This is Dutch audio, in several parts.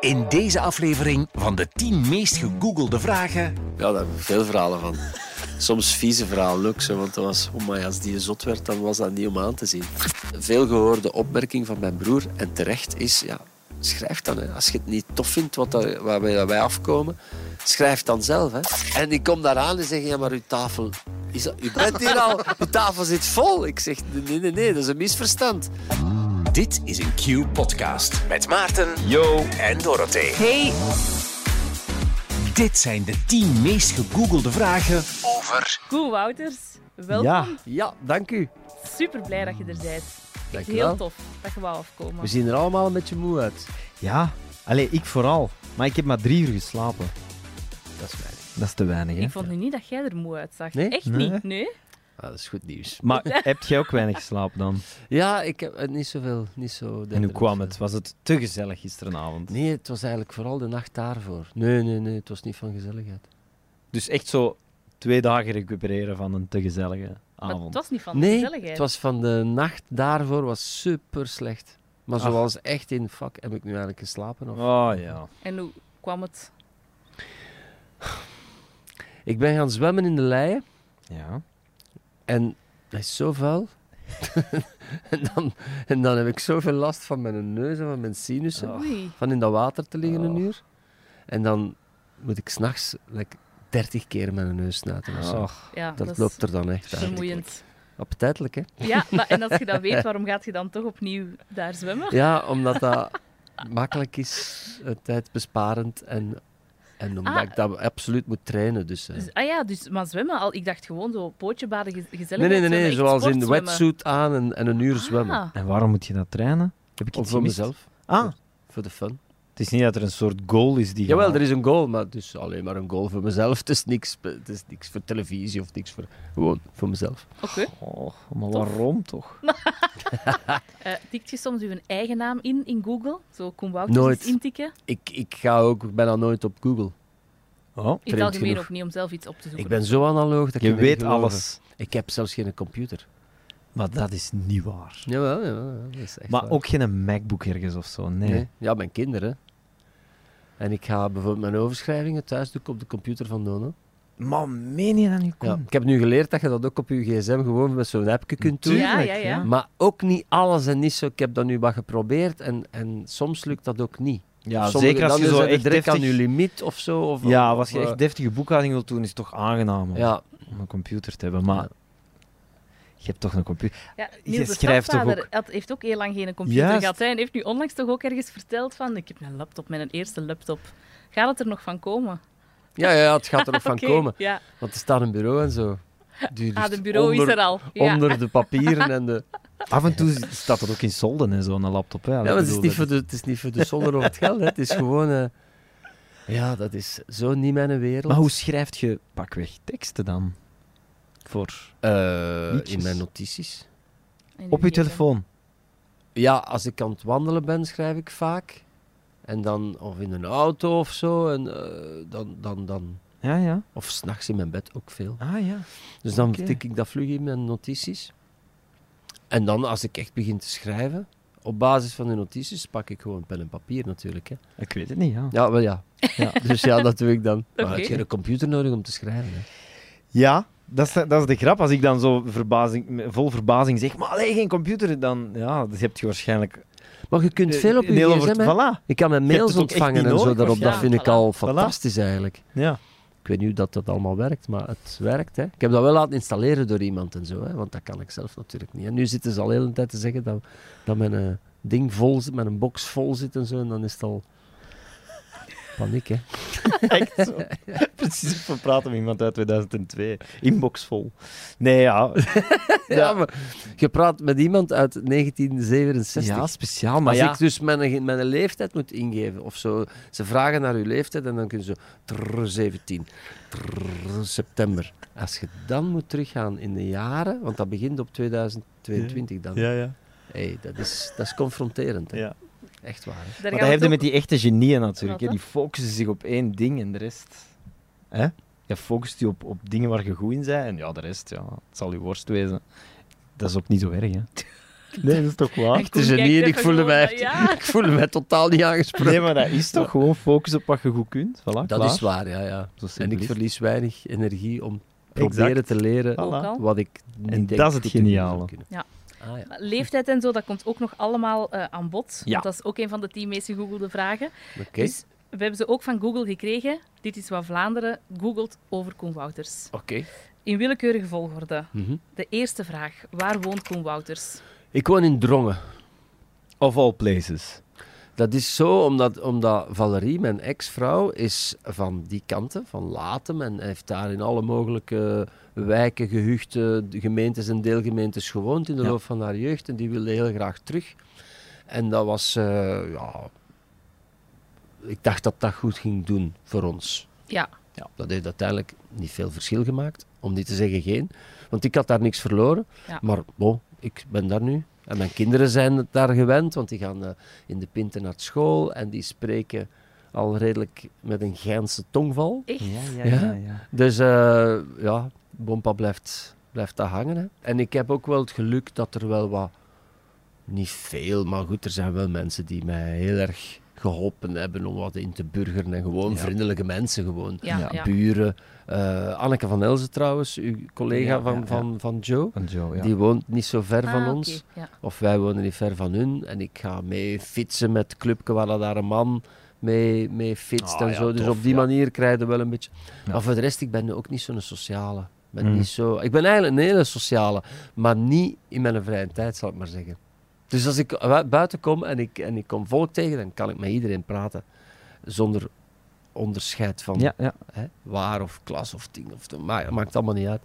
In deze aflevering van de 10 meest gegoogelde vragen. Ja, daar hebben veel verhalen van. Soms vieze verhalen zo, want dat was, oh als die zot werd, dan was dat niet om aan te zien. Veel gehoorde opmerking van mijn broer, en terecht, is, ja, schrijf dan. Hè. Als je het niet tof vindt wat dat, wij, afkomen, schrijf dan zelf. Hè. En ik kom daar aan en zeg, ja, maar uw tafel, is u bent hier al, uw tafel zit vol. Ik zeg, nee, nee, nee, dat is een misverstand. Dit is een Q-podcast met Maarten, Yo. en Dorothee. Hey, Dit zijn de 10 meest gegoogelde vragen over... Koen Wouters, welkom. Ja, Ja, dank u. Super blij dat je er bent. Dank u wel. heel tof dat je wou afkomen. We zien er allemaal een beetje moe uit. ja. Allee, ik vooral. Maar ik heb maar drie uur geslapen. Dat is weinig. Dat is te weinig, hè? Ik vond nu niet dat jij er moe uitzag. Nee? Echt Nee. niet, nee? Ah, dat is goed nieuws. Maar heb jij ook weinig geslapen dan? Ja, ik heb eh, niet zoveel. Niet zo En hoe kwam eh. het? Was het te gezellig gisteravond? Nee, het was eigenlijk vooral de nacht daarvoor. Nee, nee, nee, het was niet van gezelligheid. Dus echt zo twee dagen recupereren van een te gezellige Maar avond. het was niet van de Nee, gezelligheid. het was van de nacht daarvoor was super slecht. Maar Ach. zoals echt in, fuck, heb ik nu eigenlijk geslapen? Of? Oh ja. En hoe kwam het? Ik ben gaan zwemmen in de leien Ja. En dat is zo vuil. en, dan, en dan heb ik zoveel last van mijn neus en van mijn sinussen. Oei. Van in dat water te liggen een Oh. uur. En dan moet ik s'nachts like, 30 keer mijn neus snuiten. of zo. Och. Ja, dat, dat, loopt er dan echt uit. vermoeiend. Appetijtelijk, hè? Ja, maar, en als je dat weet, waarom gaat je dan toch opnieuw daar zwemmen? Ja, omdat dat makkelijk is, tijdbesparend en, en omdat Ah. ik dat absoluut moet trainen. Dus, eh. Dus, ah ja, dus, maar zwemmen al. Ik dacht gewoon zo pootje baden, ge- gezellig. nee, nee, nee, zoals in sportzwemmen. wetsuit aan en, en een uur zwemmen. Ah, En waarom moet je dat trainen? Heb ik Of iets voor mezelf, Ah, voor de fun. Het is niet dat er een soort goal is die Jawel, er is een goal, maar dus alleen maar een goal voor mezelf. Het is niks, het is niks voor televisie of niks voor... Gewoon voor mezelf. oké. Oh, maar Tof. waarom toch? Eh, tikt je soms uw eigen naam in in Google? Zo Koen Wouters intikken? Ik, ik ga ook bijna nooit op Google. Oh, In het algemeen genoeg. ook niet om zelf iets op te zoeken. Ik ben zo analoog dat je weet alles. Ik heb zelfs geen computer. Maar dat is niet waar. Jawel, jawel, ja, dat is echt Maar waar. ook geen MacBook ergens of zo, nee. Nee. Ja, mijn kinderen. En ik ga bijvoorbeeld mijn overschrijvingen thuis doen op de computer van Nono. Maar meen je dat nu? Ja. Ik heb nu geleerd dat je dat ook op je gsm gewoon met zo'n appje kunt doen. Ja, ja, ja. Maar ook niet alles en niet zo. Ik heb dat nu wat geprobeerd en, en soms lukt dat ook niet. Ja, Sommige- zeker als je zo echt direct aan deftig... je limiet of zo. Of, Ja, of, als je echt deftige boekhouding wilt doen, is het toch aangenaam om, Ja, om een computer te hebben. Maar Ja. Je hebt toch een computer. Ja, Je Niels de schrijft toch ook- had, heeft ook heel lang geen computer Juist. gehad. hè, En heeft nu onlangs toch ook ergens verteld van... Ik heb een laptop, mijn eerste laptop. Gaat het er nog van komen? ja, ja, het gaat er nog van komen. Ja. Want er staat een bureau en zo. Die Ah, de bureau onder, is er al. Ja. Onder de papieren en de... Af en toe staat er ook in solden en zo'n laptop. Hè. Ja, maar het is, niet dat voor de, het is niet voor de zonder of het geld. Hè. Het is gewoon... eh, ja, dat is zo niet mijn wereld. Maar hoe schrijft je pakweg teksten dan? Voor... Eh, in mijn notities. En Op je telefoon? Ja, als ik aan het wandelen ben, schrijf ik vaak. En dan, of in een auto of zo. En, eh, dan, dan, dan, Ja, ja. of s'nachts in mijn bed ook veel. Ah, ja. Dus dan tik ik dat vlug in mijn notities. En dan, als ik echt begin te schrijven, op basis van de notities, pak ik gewoon pen en papier natuurlijk. Hè. Ik weet het niet, ja. Ja, wel ja. ja. Dus ja, dat doe ik dan. Maar Oké. ik heb geen computer nodig om te schrijven. Hè. Ja, dat is, dat is de grap. Als ik dan zo verbazing, vol verbazing zeg, maar alleen geen computer, dan ja, dus heb je waarschijnlijk... Maar je kunt veel op je een gsm. Voilà. Je kan mijn mails ontvangen en zo daarop. Dat ja? vind ik Voilà. al fantastisch eigenlijk. Ja. Ik weet niet hoe dat, dat allemaal werkt, maar het werkt. Hè. Ik heb dat wel laten installeren door iemand en zo, hè, want dat kan ik zelf natuurlijk niet. En nu zitten ze al heel de hele tijd te zeggen dat, dat mijn eh, ding vol zit, mijn box vol zit en zo, en dan is het al paniek, hè. Echt zo. Precies, we praten met iemand uit 2002. Inbox vol. Nee, ja. Ja, maar je praat met iemand uit 1967. Ja, speciaal. Maar Als ja, ik dus mijn, mijn leeftijd moet ingeven, of zo, ze vragen naar uw leeftijd en dan kunnen ze trrr, 17, trrr, september. Als je dan moet teruggaan in de jaren, want dat begint op 2022 dan. ja, ja. Hey, dat, is, dat is confronterend. Hè. ja. Echt waar. hè. Maar dat heeft met die echte genieën natuurlijk. Hè. Die focussen zich op één ding en de rest... Hè? Je focust je op, op dingen waar je goed in bent en ja, de rest, ja, het zal je worst wezen. Dat is ook niet zo erg, hè. Nee, dat is toch waar? Echt een genie en ik voelde, mij echt, Ja. ik voelde mij totaal niet aangesproken. Nee, maar dat is toch gewoon focus op wat je goed kunt. Voilà, dat klaar. is waar, ja. ja. En ik verlies weinig energie om Exact. proberen te leren Voilà. Wat ik niet En denk dat is het geniale. Ja. Ah, ja. Leeftijd en zo, dat komt ook nog allemaal eh, aan bod. Ja. Want dat is ook een van de tien meest gegoogelde vragen. Oké. Dus we hebben ze ook van Google gekregen. Dit is wat Vlaanderen googelt over Koen Wouters. Oké. In willekeurige volgorde. Mhm. De eerste vraag. Waar woont Koen Wouters? Ik woon in Drongen. Of all places. Dat is zo omdat, omdat Valerie, mijn ex-vrouw, is van die kanten, van Latem. En heeft daar in alle mogelijke wijken, gehuchten, gemeentes en deelgemeentes gewoond in de Ja. loop van haar jeugd. En die wilde heel graag terug. En dat was, eh, ja... Ik dacht dat dat goed ging doen voor ons. Ja. Ja, dat heeft uiteindelijk niet veel verschil gemaakt, om niet te zeggen geen. Want ik had daar niks verloren. Ja. Maar bon, ik ben daar nu. En mijn kinderen zijn het daar gewend, want die gaan eh, in de Pinten naar school en die spreken al redelijk met een Geinse tongval. Echt? Ja, ja, Ja? ja, Dus eh, ja, Bompa blijft, blijft daar hangen. Hè. En ik heb ook wel het geluk dat er wel wat, niet veel, maar goed, er zijn wel mensen die mij heel erg geholpen hebben om wat in te burgeren. En gewoon Ja. vriendelijke mensen, gewoon Ja, buren. Eh, Anneke van Elzen trouwens, uw collega Ja, van, ja, ja. Van, van Joe. Van Joe, ja. Die woont niet zo ver van Ah, ons. oké, ja. Of wij wonen niet ver van hun. En ik ga mee fietsen met het clubje waar daar een man mee, mee fietst Ah, en ja, zo. Dus tof, op die ja. manier krijg je wel een beetje... Ja. Maar voor de rest, ik ben ook niet zo'n sociale. Ben, Mm. niet zo... ik ben eigenlijk een hele sociale, maar niet in mijn vrije tijd, zal ik maar zeggen. Dus als ik bu- buiten kom en ik, en ik kom volk tegen, dan kan ik met iedereen praten. Zonder onderscheid van Ja, ja. hè, waar of klas of ding. Of de, maar, maakt allemaal niet uit.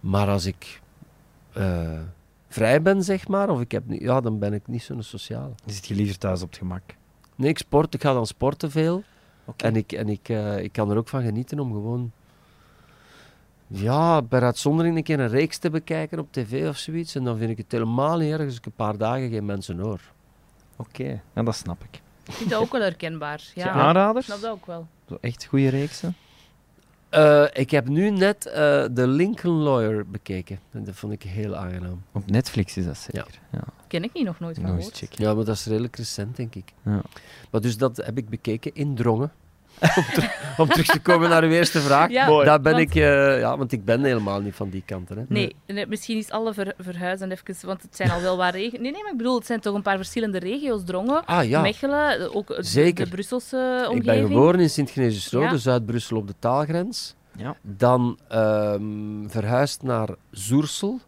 Maar als ik eh, vrij ben, zeg maar, of ik heb niet, ja, dan ben ik niet zo'n sociale. Dan zit je liever thuis op het gemak. Nee, ik sport, ik ga dan sporten veel. Oké. En, ik, en ik, eh, ik kan er ook van genieten om gewoon... Ja, per uitzondering een keer een reeks te bekijken op tv of zoiets. En dan vind ik het helemaal niet erg als ik een paar dagen geen mensen hoor. Oké, ja, dat snap ik. Ik vind dat ook wel herkenbaar. Ja. Ja, ik Aanraders? snap dat ook wel. Zo echt goede reeksen? Eh, ik heb nu net eh The Lincoln Lawyer bekeken. En dat vond ik heel aangenaam. Op Netflix is dat zeker. Ja. Ken ik niet nog nooit van gehoord. checken. Ja, maar dat is redelijk recent, denk ik. Ja. Maar dus dat heb ik bekeken in Drongen. Om, ter- om terug te komen naar uw eerste vraag. Ja. Daar ben want- ik, eh, ja, want ik ben helemaal niet van die kanten. Hè. Nee, nee, misschien is alle ver, verhuizen even, want het zijn al wel wat regio's. Nee, nee, maar ik bedoel, het zijn toch een paar verschillende regio's. Drongen, Ah ja, Mechelen, ook de- Zeker. de Brusselse omgeving. ik ben geboren in Sint-Genesius-Rode, Ja. Zuid-Brussel op de taalgrens. Ja. Dan ehm, verhuisd naar Zoersel,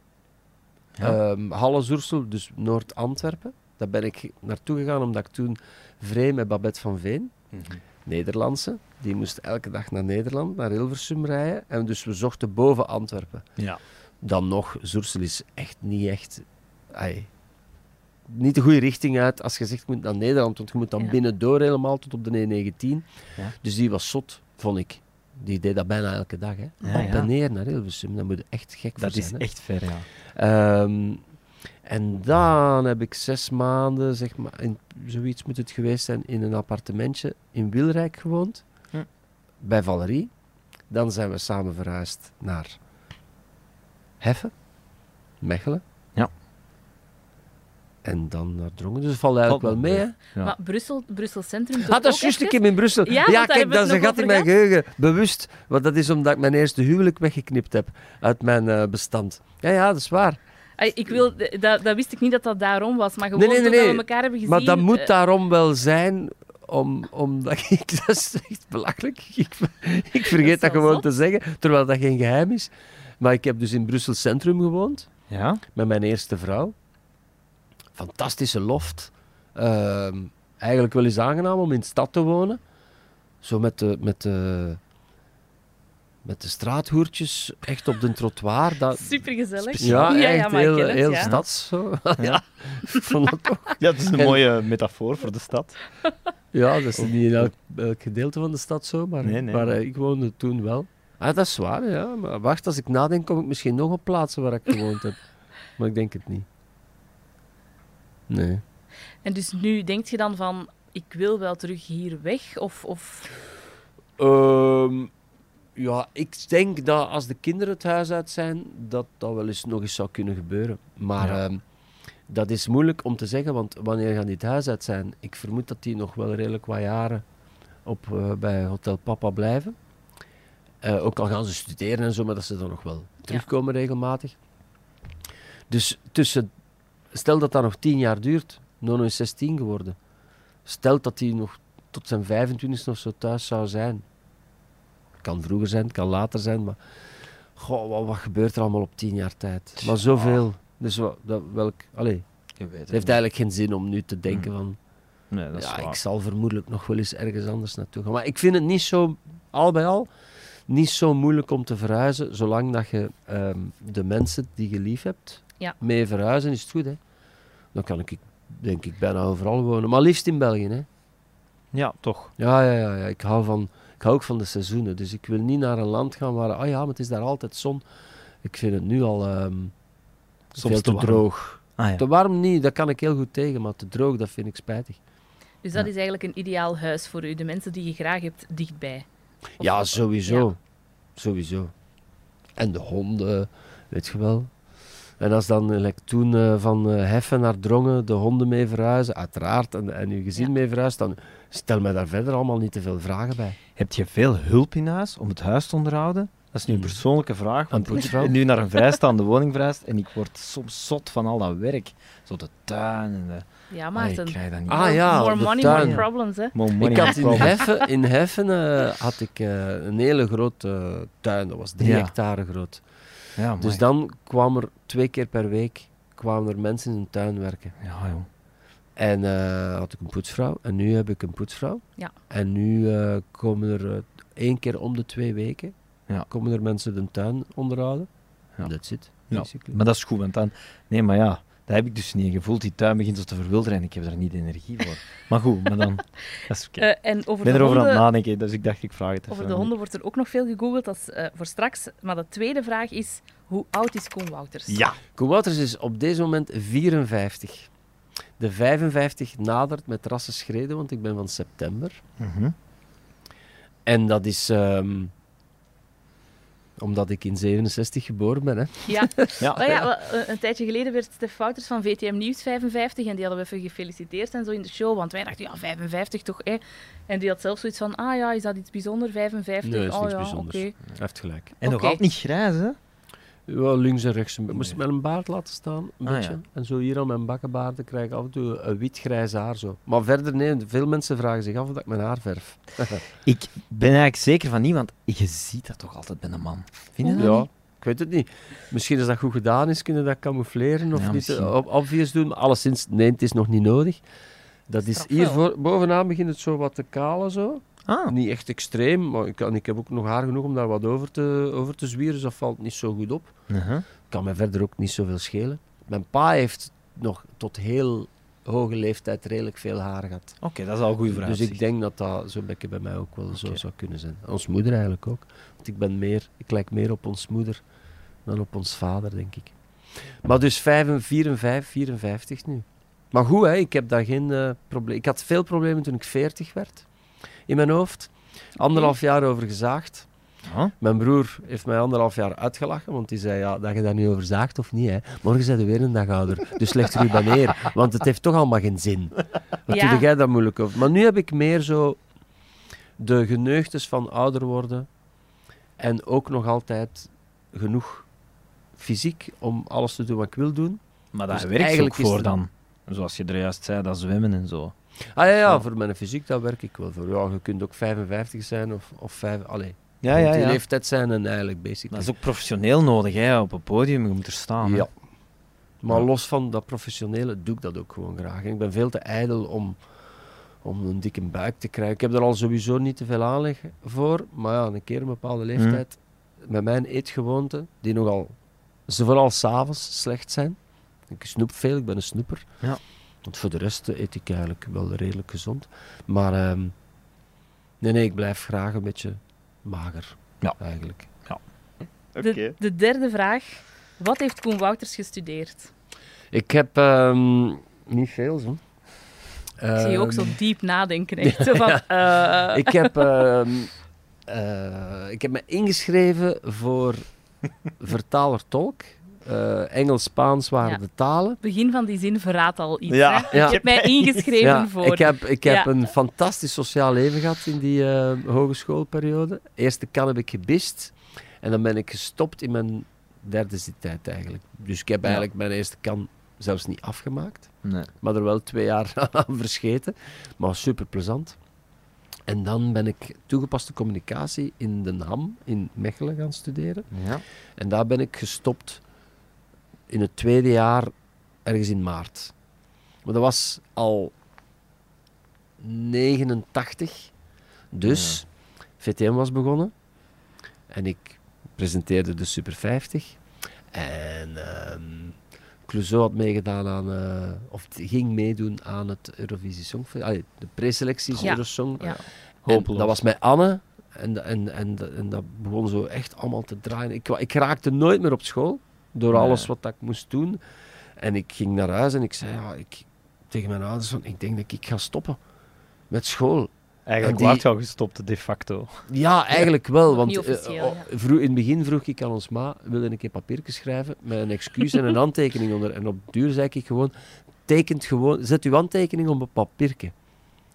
Ja. Ehm, Halle-Zoersel, dus Noord-Antwerpen. Daar ben ik naartoe gegaan omdat ik toen vreemd met Babette van Veen, Nederlandse. Die moest elke dag naar Nederland, naar Hilversum rijden. En dus we zochten boven Antwerpen. Ja. Dan nog, Zoersel is echt niet echt... ai, niet de goede richting uit als je zegt, je moet naar Nederland, want je moet dan Ja. binnendoor helemaal tot op de E19. Ja. Dus die was zot, vond ik. Die deed dat bijna elke dag. Hè. Ja, Op ja. en neer naar Hilversum, dat moet je echt gek voor Dat zijn. is hè. echt ver, ja. Ehm, en dan heb ik zes maanden, zeg maar, in, zoiets moet het geweest zijn, in een appartementje in Wilrijk gewoond. Hm. Bij Valerie. Dan zijn we samen verhuisd naar Heffen, Mechelen. Ja. En dan naar Drongen. Dus het valt eigenlijk Valt wel mee, hè? Ja. Maar Brussel, Brussel Centrum. Ah, dat is juist, ik heb in Brussel. Ja, want daar kijk, hebben we dat is het een nog gat in over mijn geheugen. Bewust. Want dat is omdat ik mijn eerste huwelijk weggeknipt heb uit mijn eh, bestand. Ja, ja, dat is waar. Ik wil, dat, dat wist ik niet dat dat daarom was, maar gewoon Nee, nee, nee, toen nee. we elkaar hebben gezien... Maar dat moet eh, daarom wel zijn, om, omdat ik... Dat is echt belachelijk. Ik, ik vergeet dat, gewoon te zeggen, terwijl dat geen geheim is. Maar ik heb dus in Brussel Centrum gewoond, Ja? met mijn eerste vrouw. Fantastische loft. Ehm, eigenlijk wel eens aangenaam om in de stad te wonen. Zo met de... Met de met de straathoertjes echt op de trottoir. Dat, Supergezellig. ja, ja, echt maar ik heel, het, heel ja. stads zo. ja, vond toch. Ja, het is een En- mooie metafoor voor de stad. Ja, dat is niet in elk, elk gedeelte van de stad zo, maar, Nee, nee. maar eh, ik woonde toen wel. Ah, dat is waar, ja. Maar wacht, als ik nadenk, kom ik misschien nog op plaatsen waar ik gewoond heb. Maar ik denk het niet. Nee. En dus nu denkt je dan van, ik wil wel terug hier weg? Of, of... Ehm, ja, ik denk dat als de kinderen het huis uit zijn, dat dat wel eens nog eens zou kunnen gebeuren. Maar Ja. ehm, Dat is moeilijk om te zeggen, want wanneer gaan die het huis uit zijn? Ik vermoed dat die nog wel redelijk wat jaren op, eh, bij Hotel Papa blijven. Eh, ook al gaan ze studeren en zo, maar dat ze dan nog wel terugkomen regelmatig. Dus tussen, stel dat dat nog tien jaar duurt, Nono is 16 geworden. Stel dat hij nog tot zijn 25 of zo thuis zou zijn. Het kan vroeger zijn, het kan later zijn, maar goh, wat, wat gebeurt er allemaal op tien jaar tijd? Maar zoveel. Dus dat, welk, allee, Je weet het heeft eigenlijk geen zin om nu te denken van Nee, dat is ja, waar. ik zal vermoedelijk nog wel eens ergens anders naartoe gaan. Maar ik vind het niet zo, al bij al, niet zo moeilijk om te verhuizen, zolang dat je ehm, de mensen die je lief hebt Ja. mee verhuizen, is het goed. Hè? Dan kan ik, denk ik, bijna overal wonen. Maar liefst in België. Hè? Ja, toch. Ja, ja, ja, ja. Ik, hou van, ik hou ook van de seizoenen. Dus ik wil niet naar een land gaan waar, ah ja, maar het is daar altijd zon. Ik vind het nu al ehm, Soms veel te warm. droog. Ah, ja. Te warm niet, dat kan ik heel goed tegen, maar te droog, dat vind ik spijtig. Dus dat Ja. is eigenlijk een ideaal huis voor u. De mensen die je graag hebt dichtbij. Of- Ja, sowieso. Ja. Sowieso. En de honden, weet je wel. En als dan, eh, like toen eh, van eh, Heffen naar Drongen de honden mee verhuizen, uiteraard, en, en uw gezin Ja. mee verhuist, dan stel mij daar verder allemaal niet te veel vragen bij. Heb je veel hulp in huis om het huis te onderhouden? Dat is nu een Hmm. persoonlijke vraag, want ik ben nu naar een vrijstaande woning verhuisd en ik word soms zot van al dat werk. Zo de tuin en de... Ja, Ah, maar ik het krijg dat niet. Ah, ja, more de money, tuin. more problems. Hè. More money, ik had in. Heffen, in Heffen eh, had ik eh, een hele grote tuin, dat was drie Ja. hectare groot. Ja, Dus dan kwamen er twee keer per week kwamen er mensen in een tuin werken. Ja, joh. En eh, had ik een poetsvrouw. En nu heb ik een poetsvrouw. Ja. En nu eh, komen er eh, één keer om de twee weken Ja. komen er mensen de tuin onderhouden. Ja. That's it. Ja, maar dat is goed, want dan... Nee, maar ja, dat heb ik dus niet gevoeld. Die tuin begint zo te verwilderen en ik heb daar niet de energie voor. Maar goed, maar dan... Dat is oké. Eh, en over ik ben de erover aan het honden, nadenken, dus ik dacht ik vraag het even. over de honden wordt er ook nog veel gegoogeld. Dat is eh, voor straks. Maar de tweede vraag is, hoe oud is Koen Wouters? Ja. Koen Wouters is op deze moment 54. De 55 nadert met rassen schreden, want ik ben van september. Mhm. En dat is ehm, omdat ik in 67 geboren ben. Hè. Ja. Ja. Oh ja, eh, een tijdje geleden werd Stef Wouters van VTM Nieuws 55 en die hadden we even gefeliciteerd en zo in de show, want wij dachten, ja, 55 toch, hè? En die had zelf zoiets van, ah ja, is dat iets bijzonders, 55? Nee, is oh niks ja, bijzonders. oké. Hij heeft gelijk. En nog Oké. altijd niet grijs, hè? Ja, links en rechts. Ik moest met een baard laten staan, een Ah, beetje. ja. En zo hier aan mijn bakkenbaarden krijg ik af en toe een wit-grijs haar. Zo. Maar verder, nee, veel mensen vragen zich af of dat ik mijn haar verf. Ik ben eigenlijk zeker van niet, want je ziet dat toch altijd bij een man. Vind je dat ja, niet? ik weet het niet. Misschien als dat goed gedaan is, kunnen we dat camoufleren of Ja, niet misschien. eh, op obvious doen. Maar alleszins, nee, het is nog niet nodig. Dat is Straf hier wel. voor, bovenaan begint het zo wat te kalen. Zo. Ah, Niet echt extreem, maar ik, kan, ik heb ook nog haar genoeg om daar wat over te, over te zwieren. Dus dat valt niet zo goed op. uh-huh. kan mij verder ook niet zoveel schelen. Mijn pa heeft nog tot heel hoge leeftijd redelijk veel haar gehad. Oké, dat is al goed Dus vooruitzicht. ik denk dat dat zo'n beetje bij mij ook wel zo zou kunnen zijn. Ons moeder eigenlijk ook. Want ik, ben meer, ik lijk meer op ons moeder dan op ons vader, denk ik. Maar dus 5, 54, 54 nu. Maar goed, hè, ik heb daar geen eh, probleem. Ik had veel problemen toen ik 40 werd in mijn hoofd. Anderhalf jaar over gezaagd. Mijn broer heeft mij anderhalf jaar uitgelachen, want die zei ja, dat je daar nu over zaagt of niet. Hè. Morgen zijn we weer een dag ouder, dus leg er u bij neer. Want het heeft toch allemaal geen zin. Wat Ja. doe jij daar moeilijk over? Maar nu heb ik meer zo de geneugtes van ouder worden en ook nog altijd genoeg fysiek om alles te doen wat ik wil doen. maar dat Dus werkt ook voor dan. Zoals je er juist zei, dat zwemmen en zo. Ah ja, ja voor mijn fysiek, daar werk ik wel voor. Ja, je kunt ook 55 zijn of, of 5, allee, Ja, ja, die ja. leeftijd zijn en eigenlijk basic. Dat is ook professioneel nodig, hè, op een podium. Je moet er staan. hè. Ja. Maar Ja. los van dat professionele doe ik dat ook gewoon graag. Ik ben veel te ijdel om, om een dikke buik te krijgen. Ik heb er al sowieso niet te veel aanleg voor. Maar ja, een keer een bepaalde leeftijd, met mijn eetgewoonten, die nogal, ze vooral s'avonds slecht zijn. Ik snoep veel, ik ben een snoeper. Ja. Want voor de rest eet ik eigenlijk wel redelijk gezond. Maar ehm, nee, nee, ik blijf graag een beetje mager. Ja. Eigenlijk. De, de derde vraag, wat heeft Koen Wouters gestudeerd? Ik heb ehm, niet veel, zo. Ik zie je ook zo Ehm, diep nadenken. Echt. Zo van, eh, ik, heb, ehm, eh, ik heb me ingeschreven voor vertaler-tolk. Eh, Engels, Spaans waren Ja. de talen. begin van die zin verraadt al iets. Ja. hè? Ja. Ik heb mij ingeschreven Ja, voor. ik heb, ik heb Ja. een fantastisch sociaal leven gehad in die eh, hogeschoolperiode. Eerste kan heb ik gebist en dan ben ik gestopt in mijn derde zittijd eigenlijk. Dus ik heb Ja. eigenlijk mijn eerste kan zelfs niet afgemaakt, Nee. maar er wel twee jaar aan verscheten. Maar super plezant. En dan ben ik toegepaste communicatie in Den Ham in Mechelen gaan studeren. Ja. En daar ben ik gestopt in het tweede jaar, ergens in maart. Maar dat was al 89. Dus VTM was begonnen. En ik presenteerde de Super 50. En ehm Clouseau had meegedaan aan, eh, of ging meedoen aan het Eurovisie Songfestival. De preselecties Ja. Eurosong. Ja. En Hopeloos. dat was met Anne. En, en, en, en dat begon zo echt allemaal te draaien. Ik, ik raakte nooit meer op school. Door Nee. alles wat ik moest doen. En ik ging naar huis en ik zei ja, ik, tegen mijn ouders van, ik denk dat ik ga stoppen met school. Eigenlijk was je al gestopt, de facto. Ja, eigenlijk wel. Want eh, officieel, oh, ja. vroeg- in het begin vroeg ik aan ons ma, wilde een keer papiertje schrijven met een excuus en een handtekening onder. En op de duur zei ik gewoon, tekent gewoon, zet uw handtekening op een papiertje.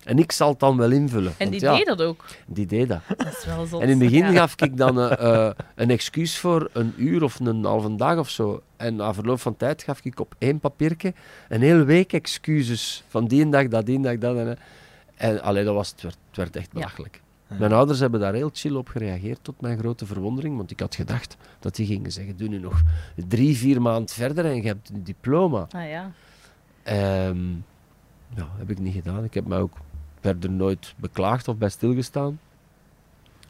En ik zal het dan wel invullen. En want die ja, deed dat ook. die deed dat. Dat is wel zot. En in het begin Ja. gaf ik dan eh, eh, een excuus voor een uur of een halve dag of zo. En na verloop van tijd gaf ik op één papiertje een hele week excuses. Van die dag, dat, die dag, dat. En, en allee, dat was, het, werd, het werd echt Ja. belachelijk. Mijn ouders hebben daar heel chill op gereageerd, tot mijn grote verwondering. Want ik had gedacht dat die gingen zeggen, doe nu nog drie, vier maanden verder en je hebt een diploma. Ah ja. Ehm ja, heb ik niet gedaan. Ik heb mij ook verder nooit beklaagd of bij stilgestaan.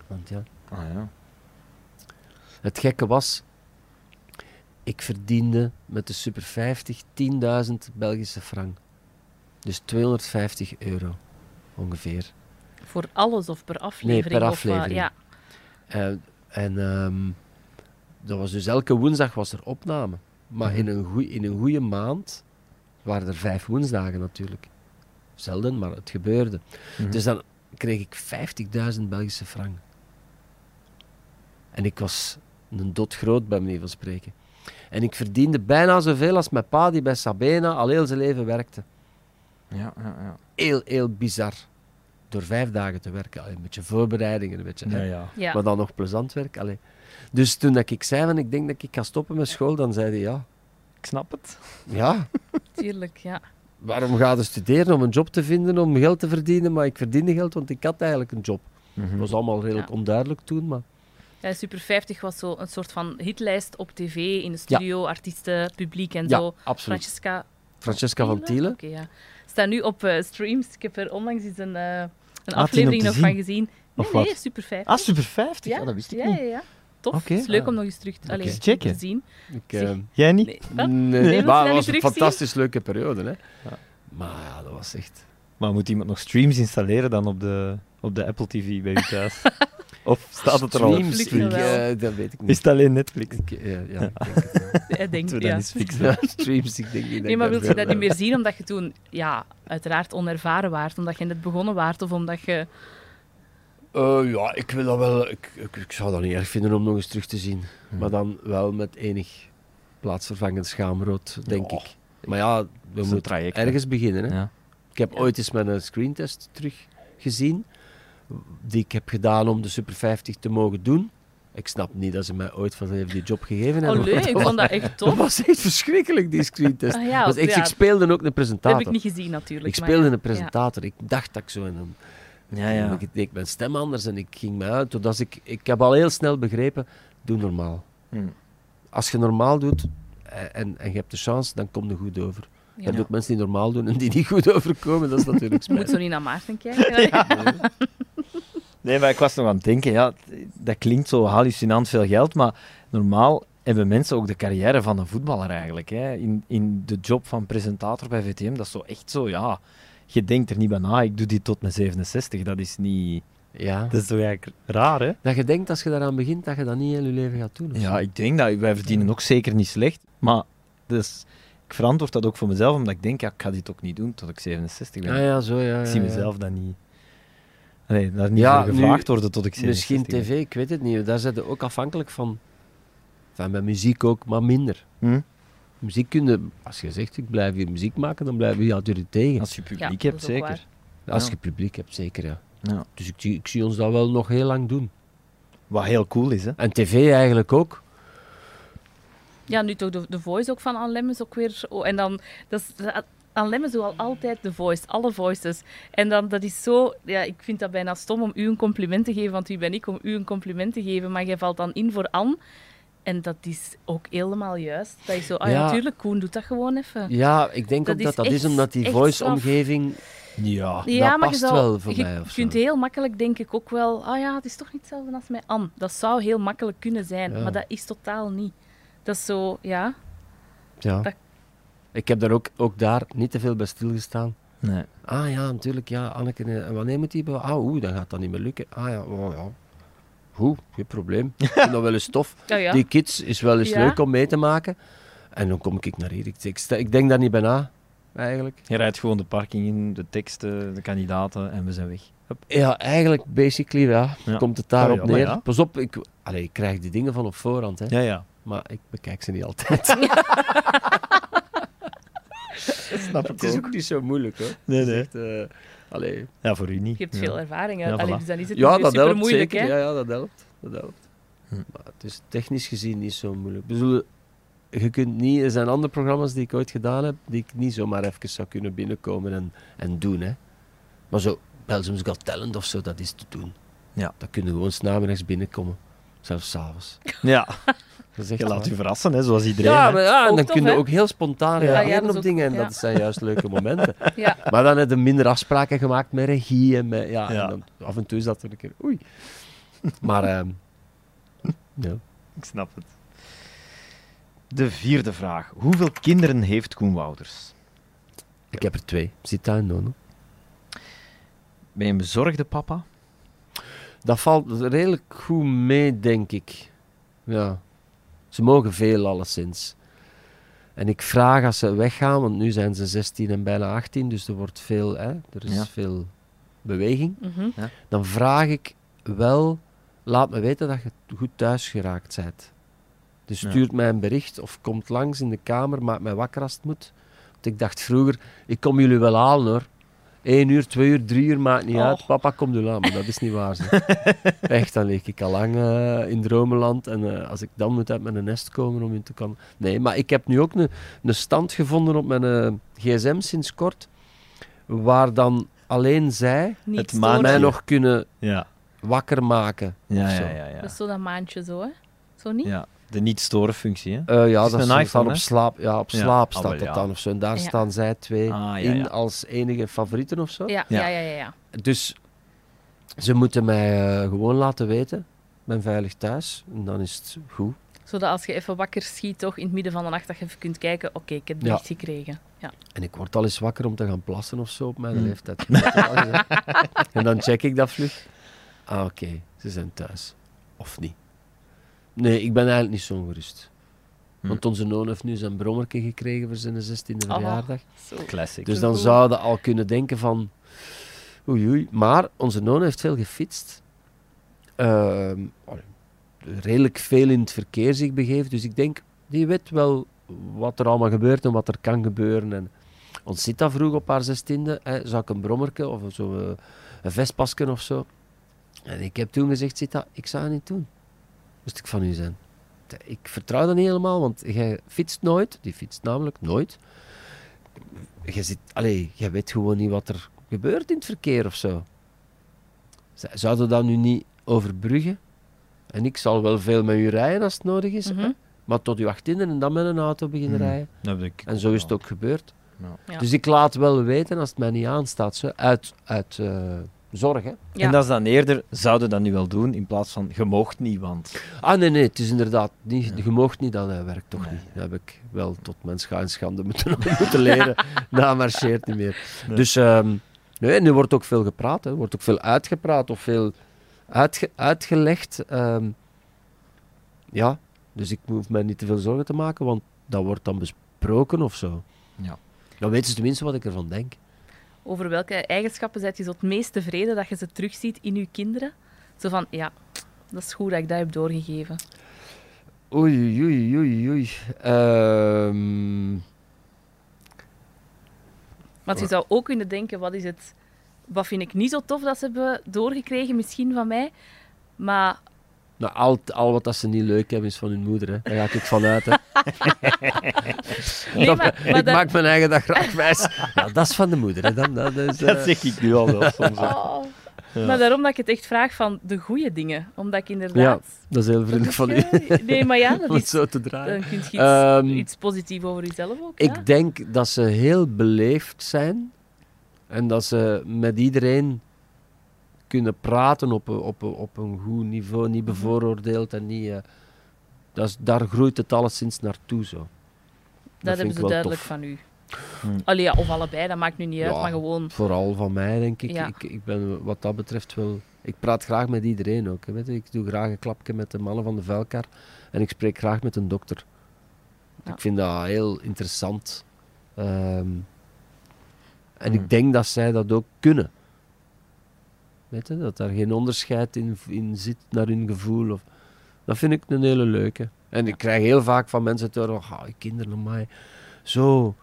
Want ja, Ah, ja. het gekke was, ik verdiende met de Super 50 10.000 Belgische frank. Dus 250 euro ongeveer. Voor alles of per aflevering? per Of, wat? aflevering. ja. En, en ehm, dat was dus elke woensdag was er opname. Maar Mhm. in een goeie- in een goede maand waren er vijf woensdagen natuurlijk. Zelden, maar het gebeurde. Mhm. Dus dan kreeg ik 50.000 Belgische frank. En ik was een dot groot bij manier van spreken. En ik verdiende bijna zoveel als mijn pa die bij Sabena al heel zijn leven werkte. ja, ja, ja. Heel, heel bizar. Door vijf dagen te werken. Allee, een beetje voorbereidingen, een beetje... Ja. Ja. Maar dan nog plezant werk. Allee. Dus toen dat ik zei van ik denk dat ik ga stoppen met school, dan zei hij ja. Ik snap het. Ja, Tuurlijk, ja. Waarom ga je studeren? Om een job te vinden, om geld te verdienen. Maar ik verdiende geld, want ik had eigenlijk een job. Mhm. Het was allemaal redelijk Ja. onduidelijk toen, maar... Ja, Super 50 was zo een soort van hitlijst op tv, in de studio, artiesten, publiek en Ja, zo. absoluut. Francesca Francesca van Tielen. Oké, ja. Staat nu op eh, streams. Ik heb er onlangs eens een, eh, een om aflevering nog zien? van gezien. Nee, Of nee, wat? Super 50. Ah, Super 50? Ja, dat wist ik ja, niet. Ja, ja, Tof. Oké. Het is leuk Ah. om nog eens terug te, allee, Eens checken. te zien. Ik, Zeg, eh, Jij niet? Nee, maar het was een fantastisch leuke periode. Hè. Ja. Maar ja, dat was echt... Maar moet iemand nog streams installeren dan op de, op de Apple TV bij je thuis? of staat het er al? op? Dat eh, dat weet ik Is niet. het alleen Netflix? Ik, eh, ja, ik denk het. Hij denkt, ja. dat eens fixen? Ja, streams, ik denk niet Nee, maar wil je dat niet meer zien omdat je toen, ja, uiteraard onervaren waart, omdat je net begonnen waart of omdat je... Eh, ja, ik wil dat wel. Ik, ik, ik zou dat niet erg vinden om nog eens terug te zien. Hmm. Maar dan wel met enig plaatsvervangend schaamrood, denk Ja. ik. Maar ja, we een moeten traject, hè. ergens beginnen. Hè. Ja. Ik heb Ja. ooit eens mijn screentest teruggezien, die ik heb gedaan om de Super 50 te mogen doen. Ik snap niet dat ze mij ooit van die job gegeven Oh, hebben. leuk. want Ik dat vond dat echt tof. Dat was echt verschrikkelijk, die screentest. Ah, ja, Dat echt- ja, Ik speelde ook een Dat presentator. heb ik niet gezien natuurlijk. Ik maar speelde ja. een presentator. Ik dacht dat ik zo in een... Ja, ja. Ik deed mijn stem anders en ik ging me uit. Totdat ik, ik heb al heel snel begrepen, doe normaal. Hm. Als je normaal doet eh, en, en je hebt de chance, dan komt het goed over. Ja. Je hebt ook mensen die normaal doen en die niet goed overkomen. Dat is natuurlijk Je moet spijtig. zo niet naar Maarten kijken. Nee, maar ik was nog aan het denken, ja, dat klinkt zo hallucinant veel geld, maar normaal hebben mensen ook de carrière van een voetballer eigenlijk. Hè. In, in de job van presentator bij VTM, dat is zo echt zo, ja, je denkt er niet bij na, ik doe dit tot mijn 67, dat is niet... Ja. Dat is toch eigenlijk raar, hè? Dat je denkt als je daaraan begint, dat je dat niet heel je leven gaat doen. Ja, ik denk dat wij verdienen ook zeker niet slecht, maar dus, ik verantwoord dat ook voor mezelf, omdat ik denk, ja, ik ga dit ook niet doen tot ik 67 ben. Ja, ja, zo ja. ik zie mezelf dat niet... Nee, daar niet Ja, voor nu- gevraagd worden tot ik 67 Misschien ben. tv, ik weet het niet. Daar zijn ze ook afhankelijk van Van met muziek ook, maar minder. Hm? Muziek kun je, als je zegt ik blijf hier muziek maken, dan blijf je altijd tegen. Als je publiek Ja, hebt, zeker. Als je publiek hebt, zeker ja. Ja. Dus ik, zie- ik zie ons dat wel nog heel lang doen. Wat heel cool is, hè? En tv eigenlijk ook. Ja, nu toch de, de voice ook van Anne Lemmens ook weer. Oh, en dan, dat is, Anne Lemmens doet al altijd de voice, alle voices. En dan, dat is zo, ja, ik vind dat bijna stom om u een compliment te geven, want wie ben ik om u een compliment te geven? Maar jij valt dan in voor Anne. En dat is ook helemaal juist. Dat is zo, ah ja, natuurlijk, Koen doet dat gewoon even. Ja, ik denk Dat ook dat is dat is omdat die voice-omgeving... Ja, Ja, dat maar past je, zou, wel voor je mij. Of zo. kunt heel makkelijk, denk ik, ook wel... Ah ja, het is toch niet hetzelfde als met Anne. Dat zou heel makkelijk kunnen zijn, Ja. maar dat is totaal niet. Dat is zo, ja... Ja. dat- Ik heb daar ook, ook daar niet te veel bij stilgestaan. Nee. Ah ja, natuurlijk, ja, Anneke, eh, en wanneer moet die... Ah, oeh, dan gaat dat niet meer lukken. Ah ja, oh, ja. Goed, geen probleem. Ik vind dat wel eens tof. Ja, ja. Die kids is wel eens Ja. leuk om mee te maken. En dan kom ik naar hier. Ik, ik, sta- ik denk daar niet bij na, eigenlijk. Je rijdt gewoon de parking in, de teksten, de kandidaten en we zijn weg. Hup. Ja, eigenlijk, basically, ja, Ja. komt het daarop Ja, ja, maar neer. ja. Pas op, ik, allee, ik krijg die dingen van op voorhand, hè. Ja, ja. maar ik bekijk ze niet altijd. Snap het is ook niet zo moeilijk, hoor. Nee, Het is nee. Allee. Ja, voor u niet. Je hebt Ja. veel ervaring. Ja, voilà. dus dan is het Ja, niet dat super helpt moeilijk. zeker. Hè? Ja, ja, dat helpt. Dat helpt. Hm. Maar het is technisch gezien niet zo moeilijk. Bedoel, je kunt niet, er zijn andere programma's die ik ooit gedaan heb, die ik niet zomaar even zou kunnen binnenkomen en, en doen. Hè. Maar zo, Belgium's Got Talent of zo, dat is te doen. Ja. Dat kun je gewoon s'namiddags binnenkomen. Zelfs s'avonds. Ja, Dat is echt je laat u verrassen, hè, zoals iedereen. Ja, maar ja, en dan tof, kun je ook heel spontaan Ja. reageren Ja, op ook- dingen. En ja. dat zijn juist leuke momenten. Ja. Maar dan heb je minder afspraken gemaakt met regie. En met, ja, Ja. En dan, af en toe is dat er een keer... Oei. Maar... ehm, ja. Ik snap het. De vierde vraag. Hoeveel kinderen heeft Koen Wouters? Ik heb er twee. Zit daar in Nono. Ben je een bezorgde papa? Dat valt redelijk goed mee, denk ik. Ja. Ze mogen veel, alleszins. En ik vraag als ze weggaan, want nu zijn ze 16 en bijna 18, dus er wordt veel, hè, er is Ja. veel beweging. Mhm. Dan vraag ik wel, laat me weten dat je goed thuis geraakt bent. Dus Ja. stuurt mij een bericht of komt langs in de kamer, maakt mij wakker als het moet. Want ik dacht vroeger, ik kom jullie wel halen hoor. Eén uur, twee uur, drie uur, maakt niet Oh. uit. Papa komt u aan, maar dat is niet waar. Zo. Echt, dan lig ik al lang eh, in dromenland. En eh, als ik dan moet uit mijn nest komen om in te kan... Nee, maar ik heb nu ook een, een stand gevonden op mijn eh, gsm sinds kort. Waar dan alleen zij Niet Het maandje. mij nog kunnen Ja. wakker maken. Ja, of ja, zo. ja. ja. Dat is zo dat maandje zo, hè? Zo niet? ja. De niet-storen functie, hè? Eh, ja, is dat een op slaap. Ja, op slaap Ah, staat wel, dat ja. dan of zo. En daar Ja. staan zij twee Ah, ja, in als enige favorieten of zo. Ja, Ja. ja, ja, ja. ja. Dus ze moeten mij eh, gewoon laten weten. Ik ben veilig thuis. En dan is het goed. Zodat als je even wakker schiet, toch in het midden van de nacht, dat je even kunt kijken, oké, ik heb Ja. bericht gekregen. Ja. En ik word al eens wakker om te gaan plassen of zo op mijn Hmm. leeftijd. En dan check ik dat vlug. Ah, oké. Ze zijn thuis. Of niet. Nee, ik ben eigenlijk niet zo ongerust. Hm. Want onze zoon heeft nu zijn brommerke gekregen voor zijn 16e Oh. verjaardag. Zo. Classic. Dus dan zouden al kunnen denken van... Oei, oei. Maar onze noon heeft veel gefietst. Ehm, redelijk veel in het verkeer zich begeeft. Dus ik denk, die weet wel wat er allemaal gebeurt en wat er kan gebeuren. En ons zit dat vroeg op haar zestiende. Hè, zou ik een brommerke of zo, eh, een vestpasken of zo. En ik heb toen gezegd, Zita, ik zou het niet doen. Moest ik van u zijn. Ik vertrouw dat niet helemaal, want jij fietst nooit. Die fietst namelijk nooit je, zit, allee, je weet gewoon niet wat er gebeurt in het verkeer of zo. Zouden we dat nu niet overbruggen? En ik zal wel veel met u rijden als het nodig is, Mhm. hè? maar tot uw achttiende en dan met een auto beginnen Mhm. rijden. Dat heb ik En zo is het ook gebeurd. Ja. Ja. Dus ik laat wel weten als het mij niet aanstaat, zo, uit, uit eh, zorg. Hè? Ja. En dat is dan eerder, zouden dat nu wel doen, in plaats van, je moogt niet, want... Ah nee, nee, het is inderdaad niet, Ja. je moogt niet, dat eh, werkt toch Nee, niet. Dat heb ik wel tot mijn scha- en schande moeten, moeten leren. Dat marcheert niet meer. Nee. Dus ehm nee, nu wordt ook veel gepraat, hè. er wordt ook veel uitgepraat of veel uitge- uitgelegd. ehm. ja, dus ik hoef mij niet te veel zorgen te maken, want dat wordt dan besproken of zo. Ja. Dan weten ze tenminste wat ik ervan denk. Over welke eigenschappen zet je zo het meest tevreden dat je ze terugziet in je kinderen? Zo van, ja, dat is goed dat ik dat heb doorgegeven. Oei, oei, oei, oei. Ehm, Want je zou ook kunnen denken, wat is het... Wat vind ik niet zo tof dat ze hebben doorgekregen, misschien van mij. Maar nou, al, al wat dat ze niet leuk hebben is van hun moeder. Hè. Daar ga ik vanuit. Hè. Nee, Dat- maar- maar ik dat- maak mijn eigen dag graag wijs. Ja, dat is van de moeder. Hè. Dan, dat is, eh, Dat zeg ik nu al wel soms. Oh. Ja. Maar daarom dat ik het echt vraag van de goede dingen. Omdat ik ja, inderdaad... dat is heel vriendelijk van u. Nee, maar ja, dat Om het is... zo te draaien. Dan kun je iets, Ehm, iets positiefs over jezelf ook, ja? Ik denk dat ze heel beleefd zijn en dat ze met iedereen kunnen praten op een, op een, op een goed niveau, niet bevooroordeeld en niet. eh, dat is, daar groeit het alleszins naartoe zo. Dat, vind hebben ze duidelijk tof. van u. Hmm. Allee, ja, of allebei, dat maakt nu niet uit, maar gewoon... Vooral van mij, denk ik. Ja. ik. Ik ben wat dat betreft wel. Ik praat graag met iedereen ook. hè, Weet je. Ik doe graag een klapje met de mannen van de vuilkar en ik spreek graag met een dokter. Ja. Ik vind dat heel interessant. Ehm, en Hmm. ik denk dat zij dat ook kunnen. Weet je, dat daar geen onderscheid in, in zit naar hun gevoel. Of, dat vind ik een hele leuke. En ik krijg heel vaak van mensen te horen: oh, kinderen, amai, zo,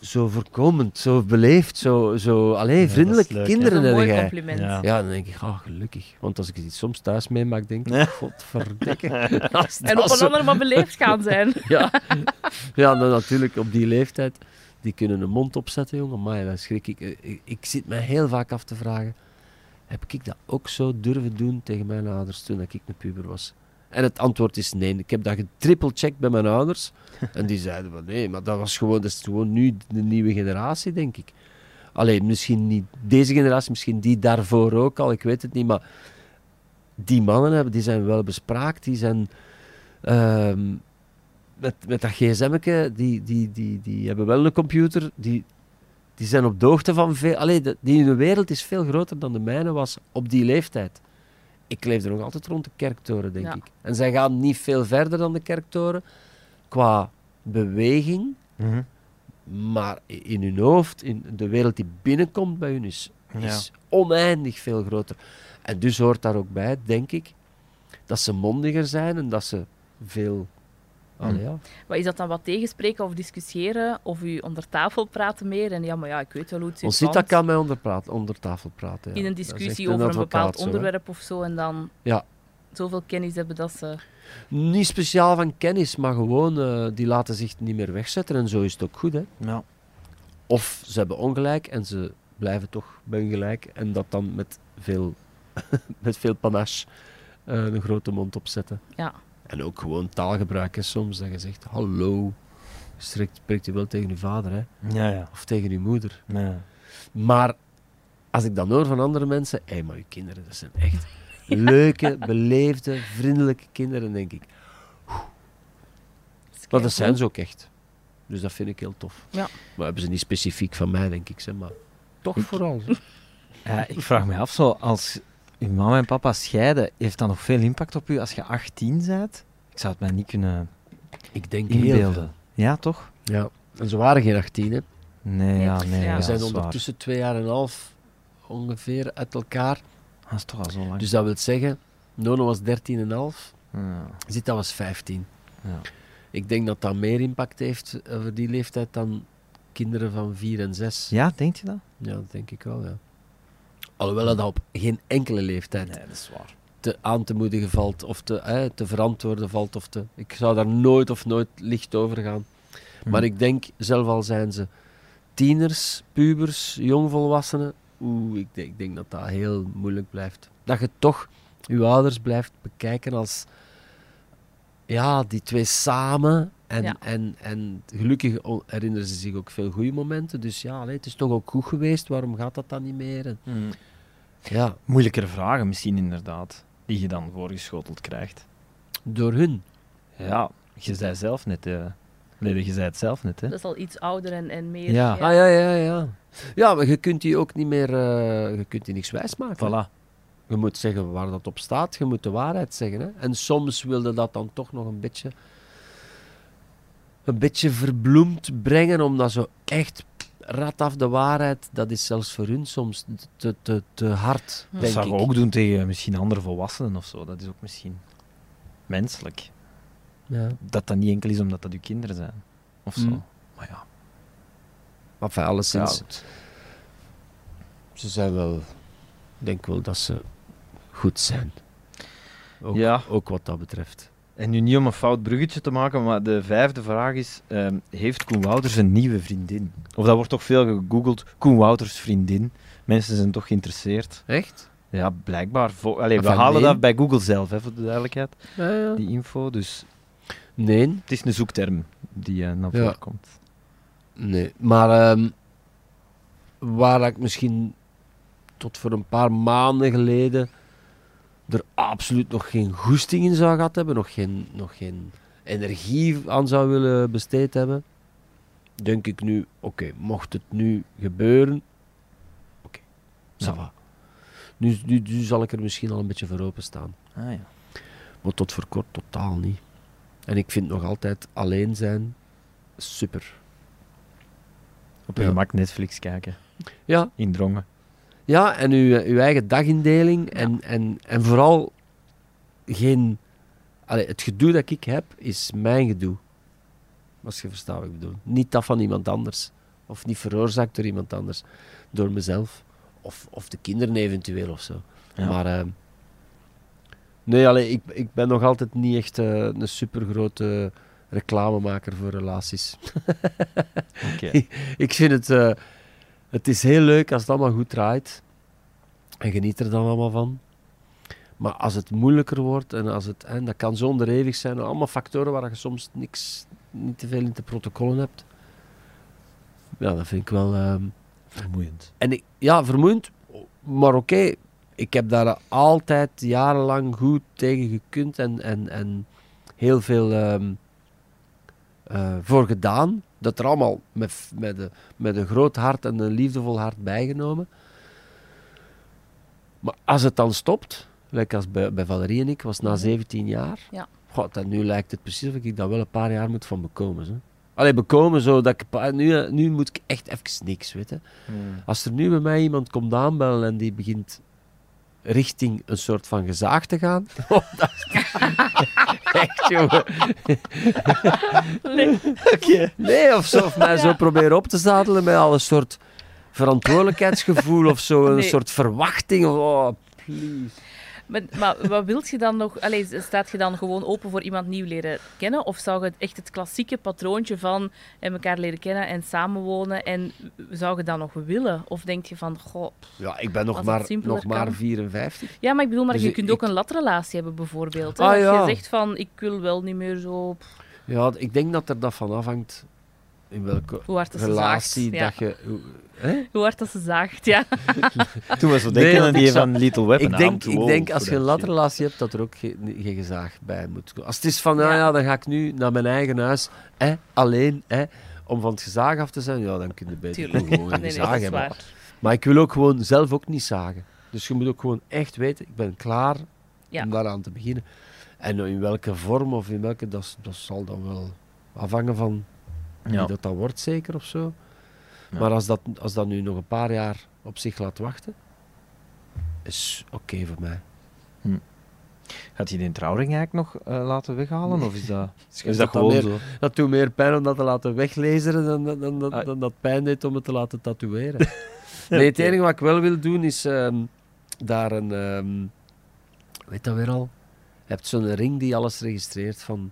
zo voorkomend, zo beleefd, zo, zo allee, dat is vriendelijke hè? Dat is kinderen een mooi compliment. Ja. Ja, dan denk ik, ah, gelukkig. Want als ik het soms thuis meemaak, denk ik, Nee. godverdikke. Als En op een zo- andere maar beleefd gaan zijn. Ja, ja dan natuurlijk op die leeftijd. Die kunnen een mond opzetten, jongen. Maar dan schrik ik. ik. Ik zit me heel vaak af te vragen: heb ik dat ook zo durven doen tegen mijn ouders toen ik een puber was? En het antwoord is nee. Ik heb dat getrippelcheckt bij mijn ouders. En die zeiden van nee, maar dat was gewoon, dat is gewoon nu de nieuwe generatie, denk ik. Alleen misschien niet deze generatie, misschien die daarvoor ook al, ik weet het niet. Maar die mannen hebben, die zijn wel bespraakt, die zijn. ehm, met, met dat gsm'tje, die, die, die, die hebben wel een computer, die, die zijn op de hoogte van veel... Allee, de, die hun wereld is veel groter dan de mijne was op die leeftijd. Ik leefde nog altijd rond de kerktoren, denk Ja. ik. En zij gaan niet veel verder dan de kerktoren qua beweging, Mhm. maar in hun hoofd, in de wereld die binnenkomt bij hun, is, Ja. is oneindig veel groter. En dus hoort daar ook bij, denk ik, dat ze mondiger zijn en dat ze veel... Allee, ja. Maar is dat dan wat tegenspreken of discussiëren? Of u onder tafel praten meer? En ja, maar ja, ik weet wel hoe het zit. Ons zit dat kan mij onder, praat, onder tafel praten. Ja. In een discussie over een bepaald zo, onderwerp of zo. En dan Ja. zoveel kennis hebben dat ze... Niet speciaal van kennis, maar gewoon, eh, die laten zich niet meer wegzetten. En zo is het ook goed. Hè. Ja. Of ze hebben ongelijk en ze blijven toch bij hun gelijk. En dat dan met veel, met veel panache eh, een grote mond opzetten. Ja. En ook gewoon taalgebruik. Hè, soms dat je zegt, hallo. Spreekt, spreekt u wel tegen uw vader hè? Ja, ja. of tegen uw moeder. ja. Maar als ik dan hoor van andere mensen, hé, maar uw kinderen, dat zijn echt leuke, beleefde, vriendelijke kinderen, denk ik. Maar dat zijn ze ook echt. Dus dat vind ik heel tof. Ja. Maar hebben ze niet specifiek van mij, denk ik, zeg maar. Toch vooral. Ja, ik vraag me af, zo, als uw mama en papa scheiden, heeft dat nog veel impact op u als je 18 bent? Ik zou het mij niet kunnen Ik denk heel inbeelden. veel. Ja, toch? Ja. En ze waren geen 18, hè. Nee, ja, nee. Ja. ja, we zijn waar. ondertussen twee jaar en een half ongeveer uit elkaar. Dat is toch al zo lang. Dus dat wil zeggen, Nono was 13 en een half, ja. Zita was 15. Ja. Ik denk dat dat meer impact heeft over die leeftijd dan kinderen van 4 en 6. ja, denk je dat? Ja, dat denk ik wel, ja. Alhoewel dat op geen enkele leeftijd Nee, dat is waar. te aan te moedigen valt of te, hè, te verantwoorden valt. Of te, ik zou daar nooit of nooit licht over gaan. Maar Hm. ik denk, zelf al zijn ze tieners, pubers, jongvolwassenen, oeh, ik denk, ik denk dat dat heel moeilijk blijft. Dat je toch je ouders blijft bekijken als, ja, die twee samen. En, Ja. en, en gelukkig herinneren ze zich ook veel goede momenten. Dus ja, allee, het is toch ook goed geweest, waarom gaat dat dan niet meer? En, Hm. Ja, Moeilijkere vragen misschien inderdaad, die je dan voorgeschoteld krijgt. door hun. Ja, je zei zelf net, eh nee, je zei het zelf net, hè? Dat is al iets ouder en, en meer... Ja. Ah ja, ja, ja. Ja, maar je kunt die ook niet meer, eh, je kunt die niks wijsmaken. Voilà. Je moet zeggen waar dat op staat, je moet de waarheid zeggen. Hè? En soms wilde dat dan toch nog een beetje, een beetje verbloemd brengen, omdat zo echt rat af de waarheid, dat is zelfs voor hun soms te, te, te hard, Dat Dat denk zou ik. je ook doen tegen misschien andere volwassenen of zo. Dat is ook misschien menselijk. Ja. Dat dat niet enkel is omdat dat uw kinderen zijn. Of zo. Mm. Maar ja, Maar enfin, alleszins, ja, ze zijn wel... Ik denk wel dat ze goed zijn. Ook, Ja. ook wat dat betreft. En nu niet om een fout bruggetje te maken, maar de vijfde vraag is: ehm, Heeft Koen Wouters een nieuwe vriendin? Of dat wordt toch veel gegoogeld: Koen Wouters vriendin. Mensen zijn toch geïnteresseerd. Echt? Ja, blijkbaar. Allee, we halen nee. dat bij Google zelf, hè, voor de duidelijkheid, Ja, ja. die info. Dus Nee, het is een zoekterm die eh, naar Ja. voren komt. nee. Maar ehm, waar ik misschien tot voor een paar maanden geleden er absoluut nog geen goesting in zou gehad hebben, nog geen, nog geen energie aan zou willen besteed hebben, denk ik nu, oké, mocht het nu gebeuren, oké, ça Ja. va. Nu, nu, nu zal ik er misschien al een beetje voor openstaan. Ah, ja. Maar tot voor kort totaal niet. En ik vind nog altijd alleen zijn super. Op je Ja. gemak Netflix kijken, Ja, indrongen. Ja en uw, uw eigen dagindeling. En, en, en vooral geen. Allee, het gedoe dat ik heb, is mijn gedoe. Als je verstaat wat ik bedoel. Niet dat van iemand anders. Of niet veroorzaakt door iemand anders. Door mezelf. Of, of de kinderen eventueel of zo. Ja. Maar. ehm, nee, allee, ik, ik ben nog altijd niet echt eh, een supergrote reclamemaker voor relaties. Oké. ik vind het, eh, het is heel leuk als het allemaal goed draait. En geniet er dan allemaal van. Maar als het moeilijker wordt en als het, en dat kan zo onderhevig zijn, allemaal factoren waar je soms niks, niet te veel in de protocollen hebt. Ja, dat vind ik wel. ehm, Vermoeiend. en ik, ja, vermoeiend, maar oké. ik heb daar altijd jarenlang goed tegen gekund en, en, en heel veel ehm, eh, voor gedaan. Dat er allemaal met, met, een, met een groot hart en een liefdevol hart bijgenomen. Maar als het dan stopt, like als bij, bij Valerie en ik, was na 17 jaar. Ja. God, en nu lijkt het precies of ik daar wel een paar jaar moet van bekomen. Zo. Allee, bekomen zo dat ik... Nu, nu moet ik echt even niks, weet je. Als er nu bij mij iemand komt aanbellen en die begint richting een soort van gezaag te gaan. Oh, dat is echt, jongen. Nee. Nee, of zo. Of mij zo proberen op te zadelen met al een soort verantwoordelijkheidsgevoel of zo. Een Nee. soort verwachting. Oh, please. Maar, maar wat wilt je dan nog? Allee, staat je dan gewoon open voor iemand nieuw leren kennen? Of zou je echt het klassieke patroontje van eh, elkaar leren kennen en samenwonen? En zou je dat nog willen? Of denk je van, goh, Ja, ik ben nog Als maar, nog maar kan. 54. ja, maar ik bedoel, maar Dus je ik- kunt ik- ook een latrelatie hebben bijvoorbeeld. Hè? Ah, je zegt van, ik wil wel niet meer zo. Ja, ik denk dat er dat van afhangt in welke relatie zaagt. Ja. dat je... hoe- Hè? Hoe hard dat ze zaagt, ja. Toen was het Nee, denken aan die van Little Weapon. Ik denk, ik denk als je een latrelatie hebt, dat er ook geen, gezaag bij moet komen. Als het is van, nou Ja. ja, dan ga ik nu naar mijn eigen huis, hè, alleen, hè, om van het gezaag af te zijn, ja, dan kun je beter Tuurlijk. gewoon een Nee, nee, gezaag dat hebben. waar. Maar ik wil ook gewoon zelf ook niet zagen. Dus je moet ook gewoon echt weten, ik ben klaar Ja. om daaraan te beginnen. En in welke vorm of in welke, dat, dat zal dan wel afhangen van shit. wie Ja. dat dan wordt, zeker of zo. Ja. Maar als dat, als dat nu nog een paar jaar op zich laat wachten, is oké voor mij. Gaat hij die trouwring eigenlijk nog eh, laten weghalen? Of is dat, is dat gewoon meer- zo? Dat doet meer pijn om dat te laten weglezen dan, dan, dan, dan, Ah. dan dat pijn deed om het te laten tatoeëren. nee, het enige wat ik wel wil doen is ehm, daar een... ehm, weet dat weer al? Je hebt zo'n ring die alles registreert van...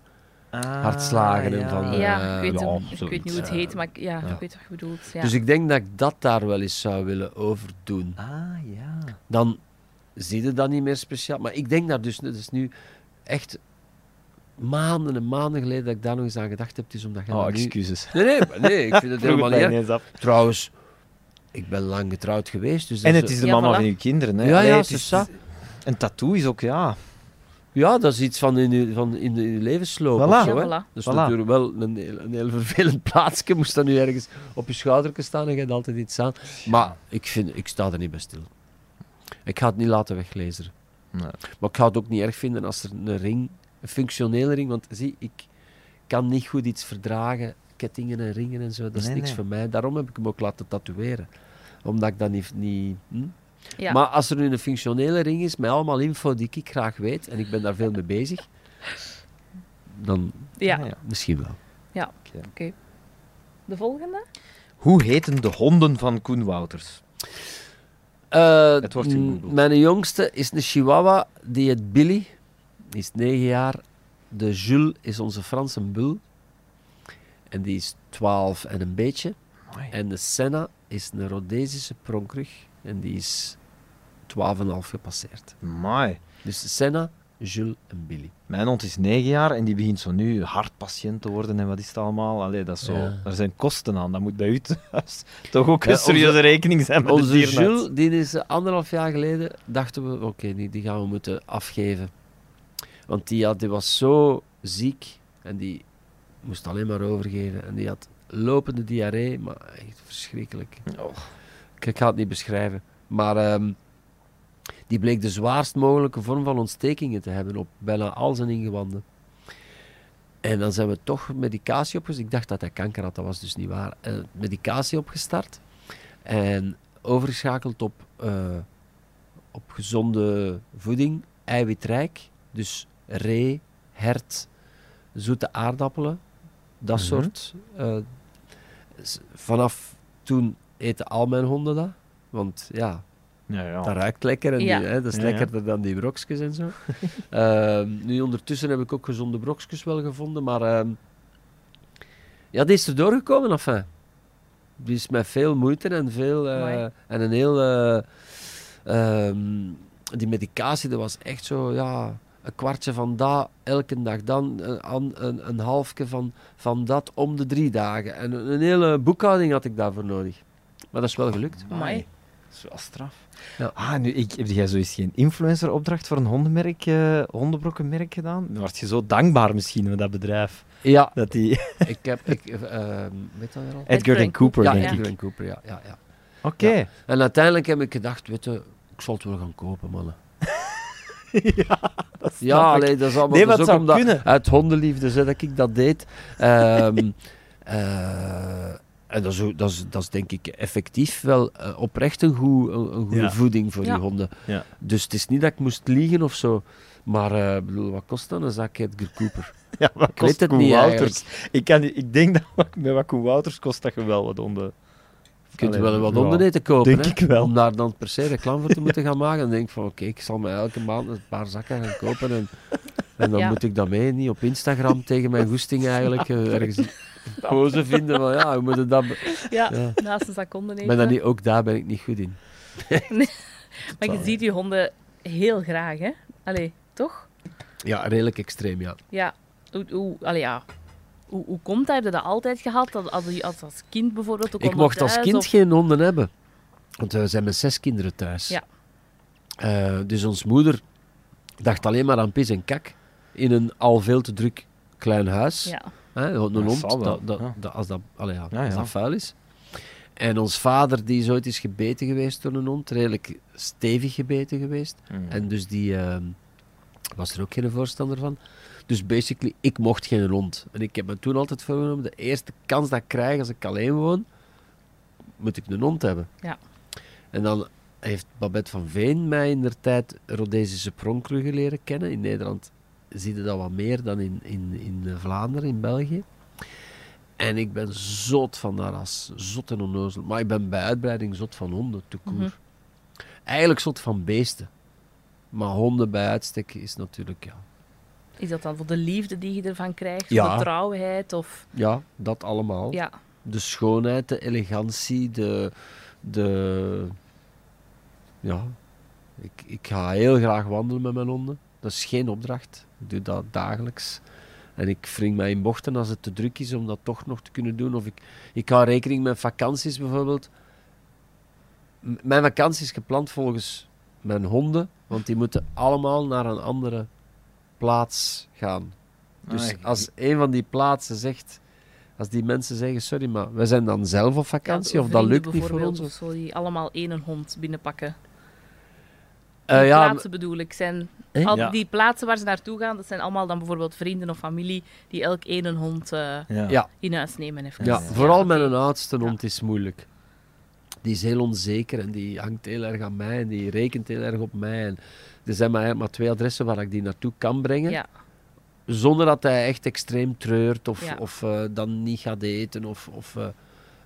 hartslagen en van, Ja, ik weet, ja, hem- ik weet niet hoe het heet, maar ik, ja, Ja. ik weet wat je bedoelt. Ja. Dus ik denk dat ik dat daar wel eens zou willen overdoen. Ah, ja. Dan zie je dat niet meer speciaal. Maar ik denk daar dus... Het is nu echt maanden en maanden geleden dat ik daar nog eens aan gedacht heb. Is omdat je Oh, nu... excuses. Nee, nee, nee, ik vind het helemaal niet. Trouwens, ik ben lang getrouwd geweest. Dus En het is de Ja, mama voilà. van uw kinderen. Hè? Ja, Allee, ja, het is-. Een tattoo is ook, ja. Ja, dat is iets van in je, van in je levensloop. Voilà. Of zo, hè. Ja, voilà. Dat is Voilà. natuurlijk wel een, heel- een heel vervelend plaatsje. Moest dat nu ergens op je schouder staan en je hebt altijd iets aan. Maar ik, vind, ik sta er niet bij stil. Ik ga het niet laten weglezen. Nee. Maar ik ga het ook niet erg vinden als er een ring, een functionele ring, want zie, ik kan niet goed iets verdragen, kettingen en ringen en zo, dat is Nee, niks nee. voor mij. Daarom heb ik hem ook laten tatoeëren. Omdat ik dat niet... niet hm? Ja. Maar als er nu een functionele ring is met allemaal info die ik graag weet, en ik ben daar veel mee bezig, dan Ja, Ah, ja. Misschien wel. oké. De volgende? Hoe heten de honden van Koen Wouters? Eh, Het wordt Mijn jongste is een chihuahua, die heet Billy. Die is 9 jaar. De Jules is onze Franse bul. En die is 12 en een beetje. En de Senna is een Rhodesische pronkrug. En die is 12,5 gepasseerd. Amai. Dus Senna, Jules en Billy. Mijn hond is 9 jaar en die begint zo nu hartpatiënt te worden en wat is het allemaal. Allee, dat is zo, Ja. Er zijn kosten aan, dat moet bij u thuis toch ook Ja, een serieuze rekening zijn met Onze. Jules, die is eh, anderhalf jaar geleden, dachten we, oké, die, die gaan we moeten afgeven. Want die, had, die was zo ziek en die moest alleen maar overgeven. En die had lopende diarree, maar echt verschrikkelijk. Oh. Ik, ik ga het niet beschrijven. Maar ehm, die bleek de zwaarst mogelijke vorm van ontstekingen te hebben op bijna al zijn ingewanden. En dan zijn we toch medicatie opgestart. Ik dacht dat hij kanker had, dat was dus niet waar. Eh, medicatie opgestart. En overgeschakeld op, eh, op gezonde voeding, eiwitrijk. Dus ree, hert, zoete aardappelen, dat Mhm. soort. eh, vanaf toen eten al mijn honden dat. Want ja, Ja, ja. dat ruikt lekker en Ja. die- hè, dat is Ja, ja. lekkerder dan die brokjes en zo. Ehm, nu ondertussen heb ik ook gezonde brokjes wel gevonden, maar ehm, ja, die is er doorgekomen, enfin. Die is met veel moeite en veel eh, en een heel eh, ehm, die medicatie, dat was echt zo ja een kwartje van dat elke dag, dan een, een, een, halfje van, van dat om de drie dagen en een, een hele boekhouding had ik daarvoor nodig. Maar dat is wel gelukt. Amai. Dat is wel straf. Ja. Ah, nu, ik, heb jij zoiets geen influenceropdracht voor een hondenmerk, eh hondenbrokkenmerk gedaan? Dan word je zo dankbaar misschien met dat bedrijf. Ja, Dat die... Ik heb, ik, ehm, weet dat weer al? Edgar en Cooper, Ja, denk Edgar ik. en Cooper, ja, ja, ja. Oké. Ja. En uiteindelijk heb ik gedacht, weet je, ik zal het wel gaan kopen, mannen. ja, dat snap Ja, ik. allee, dat is allemaal Nee, dat het ook zou omdat, kunnen. uit hondenliefde zeg dat ik dat deed. Ehm, eh, en dat is, dat, is, dat is denk ik effectief wel eh, oprecht een, goed, een, een goede Ja. voeding voor Ja. die honden. Ja. Dus het is niet dat ik moest liegen of zo. Maar eh, bedoel, wat kost dan een zak Edgar Cooper? Ja, wat Ik kost weet het Koen niet Wouters? Ik, kan, ik denk dat met wat Koen Wouters kost dat je wel wat honden... Je kunt Allee, wel wat honden eten kopen. Denk hè. ik wel. Om daar dan per se reclame voor te moeten gaan maken. Dan denk ik van oké, ik zal me elke maand een paar zakken gaan kopen. En, en dan Ja. moet ik dat mee, niet op Instagram tegen mijn goesting eigenlijk. eh, ergens pose vinden van ja, hoe moet je dat... Ja, Ja. naast een seconde ben daar niet, ook daar ben ik niet goed in. Maar je ziet die honden heel graag, hè? Allee, toch? Ja, redelijk extreem, ja. Ja. Hoe, hoe, allee, ja. Hoe, hoe komt dat? Heb je dat altijd gehad? Dat, als, je- als, als kind bijvoorbeeld? Ook Ik mocht als kind of- geen honden hebben. Want we zijn met zes kinderen thuis. Ja. Eh, dus ons moeder dacht alleen maar aan pis en kak. In een al veel te druk klein huis. Ja. Hè, een Dat hond, dat, dat, ja. dat- als, dat, allee, ja, Ja, als ja. dat vuil is. En ons vader, die is ooit eens gebeten geweest door een hond, redelijk stevig gebeten geweest. Mm. En dus die ehm, was er ook geen voorstander van. Dus basically, ik mocht geen hond. En ik heb me toen altijd voorgenomen, de eerste kans dat ik krijg als ik alleen woon, moet ik een hond hebben. Ja. En dan heeft Babette van Veen mij in der tijd Rhodesische pronkruggen leren kennen. In Nederland zie je dat wat meer dan in, in, in Vlaanderen, in België. En ik ben zot van dat ras. Zot en onnozel. Maar ik ben bij uitbreiding zot van honden, tout court. Mhm. Eigenlijk zot van beesten. Maar honden bij uitstek is natuurlijk, ja, Is dat dan voor de liefde die je ervan krijgt? Ja. De trouwheid? Of... ja dat allemaal. Ja. De schoonheid, de elegantie, de... de ja, ik, ik ga heel graag wandelen met mijn honden. Dat is geen opdracht. Ik doe dat dagelijks. En ik wring mij in bochten als het te druk is om dat toch nog te kunnen doen. Of ik, ik hou rekening met vakanties bijvoorbeeld. M- Mijn vakantie is gepland volgens mijn honden, want die moeten allemaal naar een andere plaats gaan. Dus Ah, als een van die plaatsen zegt, als die mensen zeggen, sorry, maar wij zijn dan zelf op vakantie, Ja, of dat lukt niet voor ons. Of zo, die allemaal één hond binnenpakken. Eh, Die ja, plaatsen bedoel ik. Zijn Eh? al Ja. die plaatsen waar ze naartoe gaan, dat zijn allemaal dan bijvoorbeeld vrienden of familie die elk één een hond eh, in huis nemen. Even. ja, vooral met een oudste Ja. hond is moeilijk. Die is heel onzeker en die hangt heel erg aan mij en die rekent heel erg op mij. En er zijn maar, maar twee adressen waar ik die naartoe kan brengen. Ja, Zonder dat hij echt extreem treurt of, Ja. of dan niet gaat eten. Of, of, eh,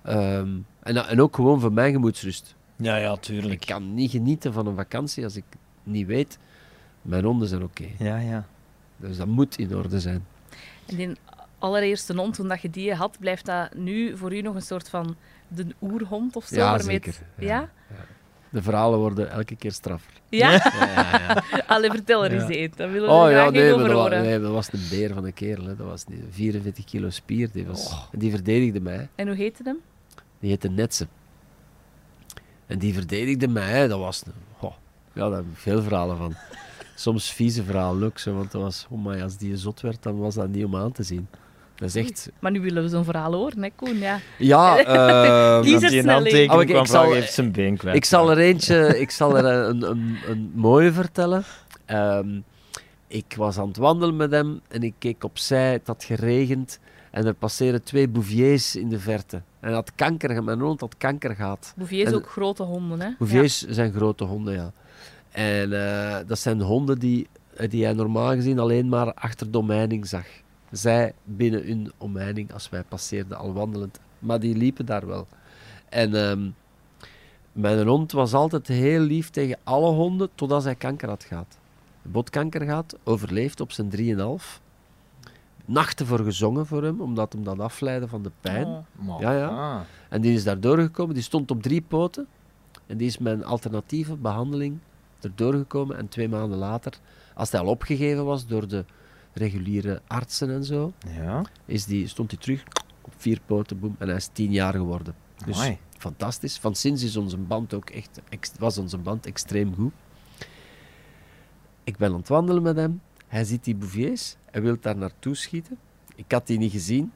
ehm, en, en ook gewoon voor mijn gemoedsrust. Ja, ja, Ik tuurlijk. kan niet genieten van een vakantie als ik niet weet, mijn honden zijn oké. Ja, ja. Dus dat moet in orde zijn. En die allereerste hond, toen dat je die had, blijft dat nu voor u nog een soort van de oerhond of zo? Ja, het- zeker. Ja? De verhalen worden elke keer straffer. Ja? Ja, ja, ja. Allee, vertel er Ja. eens één. Dat willen we Oh graag ja, nee, over horen. nee, dat was een beer van een kerel. Hè. Dat was niet, 44 kilo spier. Die, was, Oh. die verdedigde mij. En hoe heette hem? Die heette Netze. En die verdedigde mij. hè. Dat was... een- goh, ja, daar heb ik veel verhalen van. Soms vieze verhalen ook. Zo, want dat was... Oh my, als die zot werd, dan was dat niet om aan te zien. Dat is echt... Maar nu willen we zo'n verhaal horen, hè, Koen? Ja. Ja, er die handtekening Oh, ik- ik zal- vragen, heeft zijn been kwijt. Ik zal er eentje, ik zal er een, een, een mooie vertellen. Ehm, ik was aan het wandelen met hem en ik keek opzij, het had geregend en er passeerden twee bouviers in de verte. En had kanker, mijn hond had kanker gehad. Bouviers En- ook grote honden, hè? Bouviers zijn grote honden, ja. En eh, dat zijn honden die, eh, die hij normaal gezien alleen maar achter de omheining zag. Zij binnen hun omheining als wij passeerden, al wandelend. Maar die liepen daar wel. En ehm, mijn hond was altijd heel lief tegen alle honden, totdat hij kanker had gehad. Botkanker gehad, overleefd op zijn 3,5. Nachten voor gezongen voor hem, omdat hem dat afleidde van de pijn. Oh. Ja, ja. ah. En die is daar doorgekomen. Die stond op drie poten. En die is met een alternatieve behandeling erdoor gekomen. En twee maanden later, als hij al opgegeven was door de reguliere artsen en zo, Ja. is die, stond hij terug op vier poten, boem, en hij is tien jaar geworden. Dus Amai. fantastisch. Van sinds is onze band ook echt, ex- was onze band extreem goed. Ik ben aan het wandelen met hem. Hij ziet die bouviers. Hij wil daar naartoe schieten. Ik had die niet gezien.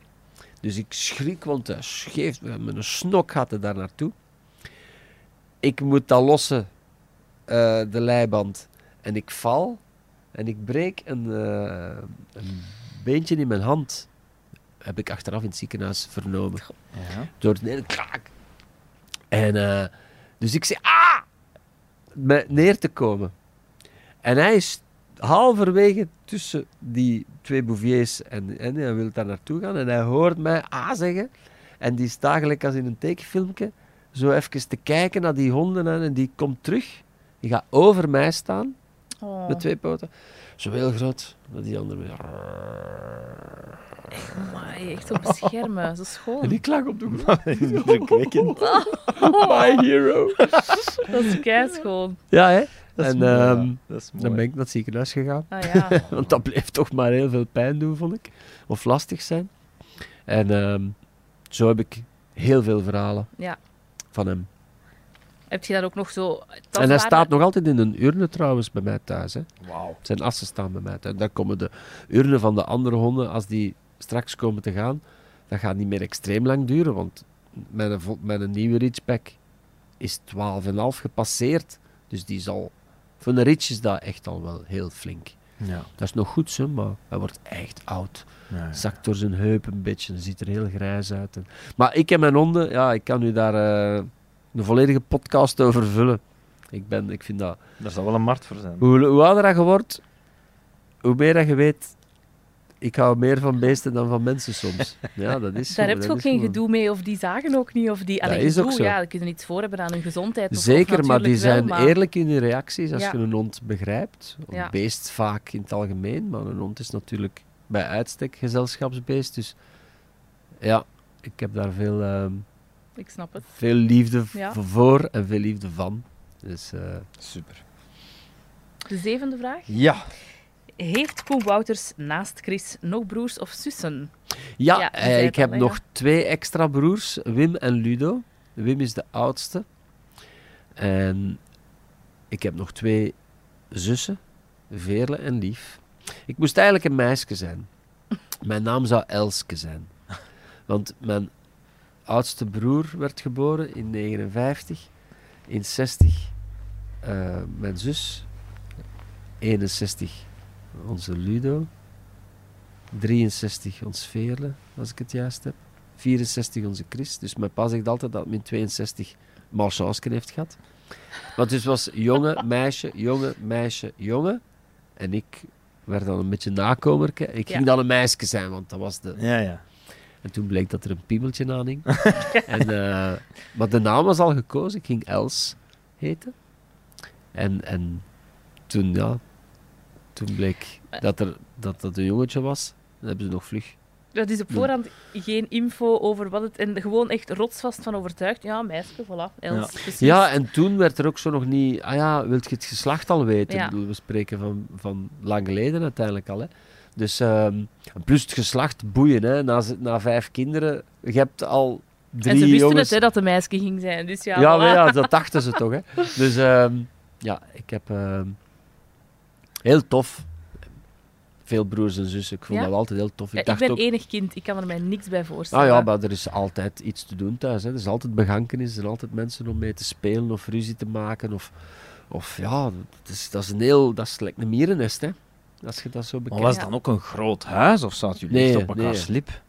Dus ik schrik, want hij geeft me met een snok gaat hij daar naartoe. Ik moet dat lossen, eh, de leiband. En ik val. En ik breek een, eh, een beentje in mijn hand. Heb ik achteraf in het ziekenhuis vernomen Ja. door het hele kraak. En eh, dus ik zei, ah! Neer te komen. En hij is halverwege tussen die twee bouviers en, en hij wil daar naartoe gaan. En hij hoort mij ah zeggen. En die staat als in een tekenfilmpje zo even te kijken naar die honden en, en die komt terug. Die gaat over mij staan Oh. met twee poten. Zo heel groot. Dat die andere weer. Amai, echt zo beschermen, zo schoon. En ik lag op de grond. Indrukwekkend. My hero. Dat is keischoon. Ja, hè? Dat En ehm, Dat is dan ben ik naar het ziekenhuis gegaan. Ah ja. Want dat bleef toch maar heel veel pijn doen, vond ik. Of lastig zijn. En ehm, zo heb ik heel veel verhalen ja. van hem. Heb je daar ook nog zo... En hij staat nog altijd in een urne trouwens bij mij thuis. Hè. Wauw. Zijn assen staan bij mij thuis. Daar komen de urnen van de andere honden, als die straks komen te gaan, dat gaat niet meer extreem lang duren, want mijn, vo- mijn nieuwe Ridgeback is 12,5 gepasseerd. Dus die zal... Voor een Ridge is dat echt al wel heel flink. Ja. Dat is nog goed, zo, maar hij wordt echt oud. Ja. Zakt door zijn heup een beetje. Ziet er heel grijs uit. En- Maar ik en mijn honden, ja, ik kan u daar eh, een volledige podcast over vullen. Ik, ben, ik vind dat... Daar zal wel een markt voor zijn. Hoe, hoe ouder je wordt, hoe meer dat je weet... Ik hou meer van beesten dan van mensen soms. Ja, dat is zo, Daar heb dat je ook geen gewoon- gedoe mee, of die zagen ook niet, of die... Dat Allee, is ook zo. Ja, die kunnen iets voor hebben aan hun gezondheid. Of Zeker, maar die wel, zijn maar- eerlijk in hun reacties als Ja. je een hond begrijpt. Een Ja. beest vaak in het algemeen, maar een hond is natuurlijk bij uitstek gezelschapsbeest. Dus ja, ik heb daar veel, ehm, Ik snap het. veel liefde Ja. voor en veel liefde van. Dus eh, Super. De zevende vraag. Ja. Heeft Koen Wouters naast Chris nog broers of zussen? ja, eh, ik heb al, nog ja. twee extra broers, Wim en Ludo. Wim is de oudste. En ik heb nog twee zussen, Veerle en Lief. Ik moest eigenlijk een meisje zijn. Mijn naam zou Elske zijn. Want mijn oudste broer werd geboren in 59. In 60 eh, mijn zus. 61 onze Ludo. 63 ons Veerle, als ik het juist heb. 64 onze Chris. Dus mijn pa zegt altijd dat min 62 malchancen heeft gehad. Want dus het was jongen, meisje, jongen, meisje, jongen. En ik werd dan een beetje nakomerke. Ik ging Ja. dan een meisje zijn, want dat was de... Ja, ja. En toen bleek dat er een piemeltje aan hing. en, eh, maar de naam was al gekozen. Ik ging Els heten. En, en toen, ja... Toen bleek dat, er, dat dat een jongetje was. Dan hebben ze nog vlug... Dat is op voorhand geen info over wat het... En gewoon echt rotsvast van overtuigd. Ja, meisje, voilà. Els, precies. Ja, en toen werd er ook zo nog niet... Ah ja, wilt je het geslacht al weten? Ja. Ik bedoel, we spreken van, van lang geleden uiteindelijk al. Hè. Dus, ehm, plus het geslacht, boeien. Hè. Na, na vijf kinderen, je hebt al drie En ze wisten jongens... het, hè, dat de meisje ging zijn. Dus ja, Ja, voilà. maar ja, dat dachten ze toch. Hè. Dus ehm, ja, ik heb... ehm, heel tof. Veel broers en zussen. Ik vond Ja? dat altijd heel tof. Ik, Ja, ik dacht ben ook... enig kind. Ik kan er mij niks bij voorstellen. Ah ja, maar er is altijd iets te doen thuis. Hè. Er is altijd begankenis, er zijn altijd mensen om mee te spelen of ruzie te maken. Of, of ja, dat is, dat is een heel... Dat is gelijk een mierennest, hè. Als je dat zo Maar bekijkt. was het dan ook een groot huis of zaten jullie Nee, echt op elkaar nee. slip?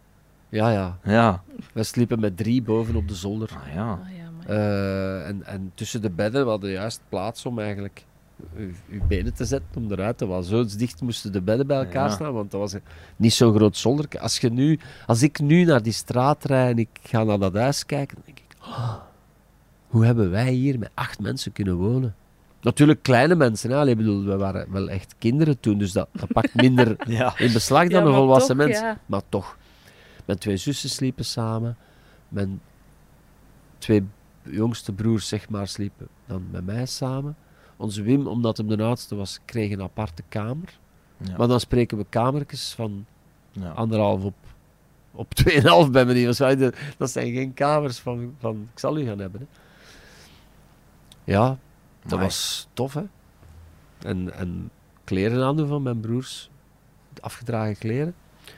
Ja, ja. Ja. We sliepen met drie boven op de zolder. Ah, ja. Ah, ja, maar... Eh, en, en tussen de bedden we hadden juist plaats om eigenlijk uw, uw benen te zetten om eruit te wel Zo dicht moesten de bedden bij elkaar Ja. staan, want dat was niet zo'n groot zolder. Als, je nu, als ik nu naar die straat rijd en ik ga naar dat huis kijken, dan denk ik, "Ah, hoe hebben wij hier met acht mensen kunnen wonen? Natuurlijk kleine mensen, hè? Allee, bedoel, we waren wel echt kinderen toen, dus dat, dat pakt minder Ja. in beslag Ja, dan een volwassen toch, mens. ja. Maar toch, mijn twee zussen sliepen samen. Mijn twee jongste broers, zeg maar, sliepen dan met mij samen. Onze Wim, omdat hem de oudste was, kreeg een aparte kamer. Ja. Maar dan spreken we kamertjes van Ja. anderhalf op, op tweeënhalf bij me. niet. Dat zijn- Dat zijn geen kamers van, van ik zal u gaan hebben. Hè. Ja, dat Amai. was tof, hè. En, en kleren aandoen van mijn broers. Afgedragen kleren.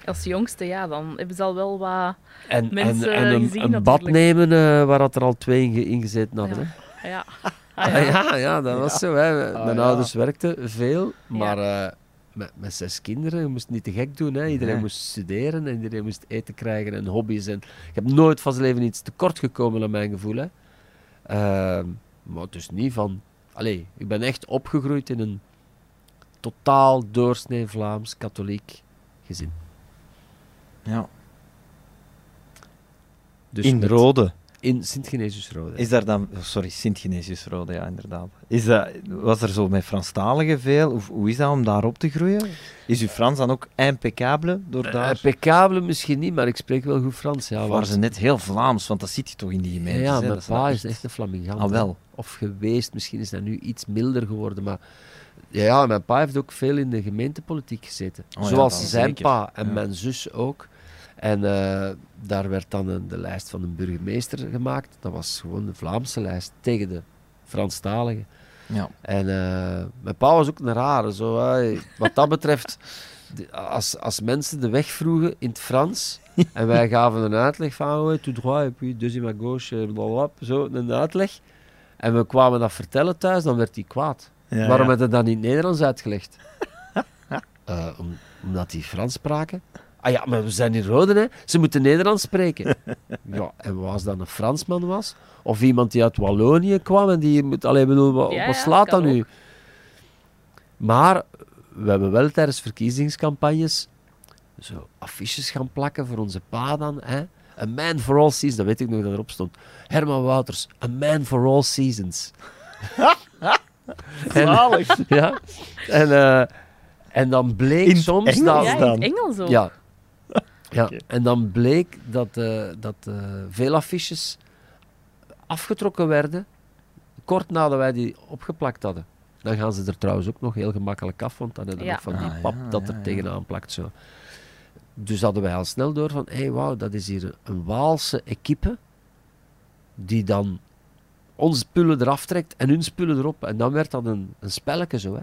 Als jongste, ja, dan hebben ze al wel wat... En, Mensen en, en een, gezien een bad nemen eh, waar dat er al twee in, ge- in gezeten hadden. Ja. Hè. Ja. Ah, Ah, ja. ja, ja, dat was zo. Hè. Ah, Mijn ja. ouders werkten veel, maar eh, met, met zes kinderen, je moest niet te gek doen. Hè. Iedereen Nee. moest studeren en iedereen moest eten krijgen en hobby's. En ik heb nooit van zijn leven iets tekort gekomen, naar mijn gevoel. Hè. Ehm, maar dus niet van... Allee, ik ben echt opgegroeid in een totaal doorsnee Vlaams katholiek gezin. Ja. Dus in met- Rode. In Sint-Genesius-Rode. Is daar dan... sorry, Sint-Genesius-Rode, ja, inderdaad. Is dat, was er zo met Franstaligen veel? Hoe, hoe is dat om daar op te groeien? Is uw Frans dan ook impeccabele door daar... Impeccabele misschien niet, maar ik spreek wel goed Frans. Ja, Of waren ze net heel Vlaams? Want dat zit je toch in die gemeente. ja, mijn pa is echt een Flamingant. Ah, wel. Of geweest, misschien is dat nu iets milder geworden, maar... Ja, ja, mijn pa heeft ook veel in de gemeentepolitiek gezeten. Oh Zoals zijn zeker. pa en Ja. mijn zus ook. En eh, daar werd dan een, de lijst van een burgemeester gemaakt. Dat was gewoon de Vlaamse lijst tegen de Franstaligen. Ja. En eh, mijn pa was ook een rare. Zo, hè. Wat dat betreft, als, als mensen de weg vroegen in het Frans en wij gaven een uitleg van oh, tout droit, et puis deuxième à gauche, eh, blablabla, zo een uitleg. En we kwamen dat vertellen thuis, dan werd hij kwaad. Ja, Waarom ja. je dat niet in het Nederlands uitgelegd? Om, omdat die Frans spraken. Ah ja, maar we zijn in Rode, hè. Ze moeten Nederlands spreken. ja, en was dat een Fransman was? Of iemand die uit Wallonië kwam en die moet... Allee, bedoel, wat, Ja, wat slaat dat nu? Maar we hebben wel tijdens verkiezingscampagnes zo affiches gaan plakken voor onze pa dan. Hè? A man for all seasons, dat weet ik nog dat erop stond. Herman Wouters, a man for all seasons. en, ja, en, eh, en dan bleek In soms Engels dat... ja, in het Engels ook. Ja. Ja. En dan bleek dat, eh, dat eh, veel affiches afgetrokken werden, kort nadat wij die opgeplakt hadden. Dan gaan ze er trouwens ook nog heel gemakkelijk af, want dan hebben we Ja. nog van die Ah, pap ja, dat er tegenaan plakt. Zo. Dus hadden wij al snel door van, hé hey, wauw, dat is hier een Waalse equipe die dan onze spullen eraf trekt en hun spullen erop. En dan werd dat een, een spelletje zo, hè.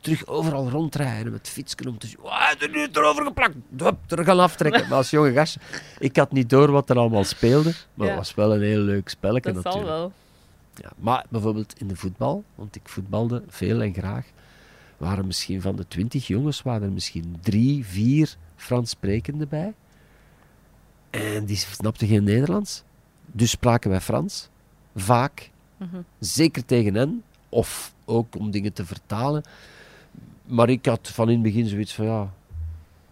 Terug overal rondrijden met fietsen om te zien. Er nu erover geplakt? Hup, er gaan aftrekken. Maar als jonge gastje, ik had niet door wat er allemaal speelde. Maar Ja. het was wel een heel leuk spelletje Dat natuurlijk. zal wel. Ja, maar bijvoorbeeld in de voetbal, want ik voetbalde veel en graag, waren misschien van de twintig jongens, waren er misschien drie, vier Frans sprekende bij. En die snapten geen Nederlands. Dus spraken wij Frans. Vaak. Mhm. Zeker tegen hen. Of ook om dingen te vertalen. Maar ik had van in het begin zoiets van, ja,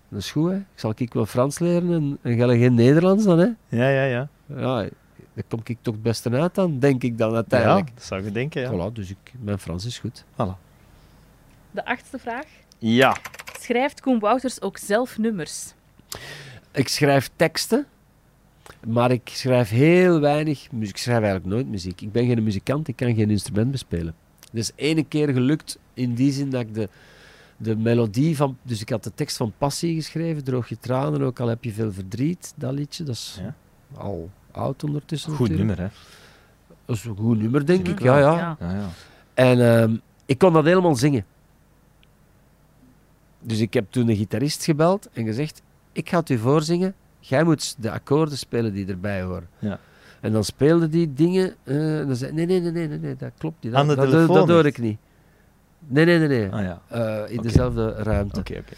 dat is goed, hè. Ik zal ik wel Frans leren en, en ga geen Nederlands dan, hè. Ja, ja, ja. Ja, daar kom ik toch het beste uit dan, denk ik dan Ja, uiteindelijk. dat zou je denken, ja. Voilà, dus ik, mijn Frans is goed. De achtste vraag. Ja. Schrijft Koen Wouters ook zelf nummers? Ik schrijf teksten, maar ik schrijf heel weinig muziek. Ik schrijf eigenlijk nooit muziek. Ik ben geen muzikant, ik kan geen instrument bespelen. Het is ene keer gelukt in die zin dat ik de, de melodie van... Dus ik had de tekst van Passie geschreven, Droog je tranen, ook al heb je veel verdriet, dat liedje. Dat is Ja. al oud ondertussen Goed natuurlijk. nummer, hè. Dat is een goed nummer, denk ik. Ja, ja. Ja, ja. En ehm, ik kon dat helemaal zingen. Dus ik heb toen een gitarist gebeld en gezegd: Ik ga het u voorzingen. Jij moet de akkoorden spelen die erbij horen. Ja. En dan speelde die dingen. eh, en dan zei nee, nee, nee, nee, nee, nee, dat klopt niet. Dat, Aan de dat, dat, telefoon dat hoor ik niet. Nee, nee, nee, nee. Ah ja. Eh, in dezelfde ruimte. Oké, oké.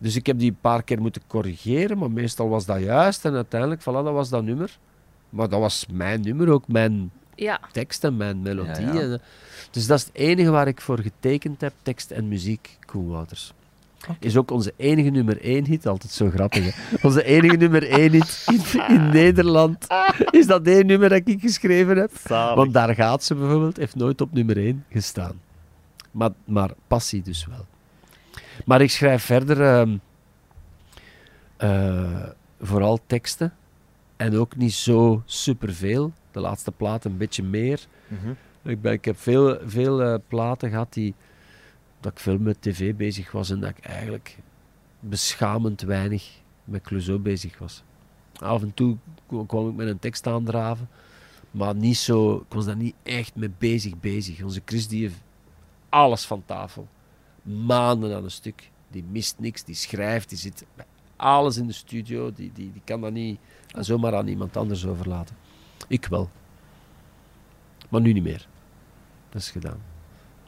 Dus ik heb die een paar keer moeten corrigeren, maar meestal was dat juist. En uiteindelijk, voilà, dat was dat nummer. Maar dat was mijn nummer, ook mijn Ja. tekst en mijn melodie. Ja, eh, dus dat is het enige waar ik voor getekend heb, tekst en muziek, Koen Wouters. Is ook onze enige nummer één hit, altijd zo grappig hè. Onze enige nummer één hit in, in Nederland is dat één nummer dat ik geschreven heb. Want daar gaat ze bijvoorbeeld, heeft nooit op nummer één gestaan. Maar, maar passie dus wel. Maar ik schrijf verder ehm, eh, vooral teksten. En ook niet zo superveel. De laatste plaat een beetje meer. Mhm. Ik, ben, ik heb veel, veel eh, platen gehad die, dat ik veel met tv bezig was en dat ik eigenlijk beschamend weinig met Clouseau bezig was. Af en toe kwam kwam ik met een tekst aandraven, maar niet zo, ik was daar niet echt mee bezig bezig. Onze Chris die heeft alles van tafel. Maanden aan een stuk. Die mist niks, die schrijft, die zit bij alles in de studio. Die, die, die kan dat niet zomaar aan iemand anders overlaten. Ik wel. Maar nu niet meer. Dat is gedaan.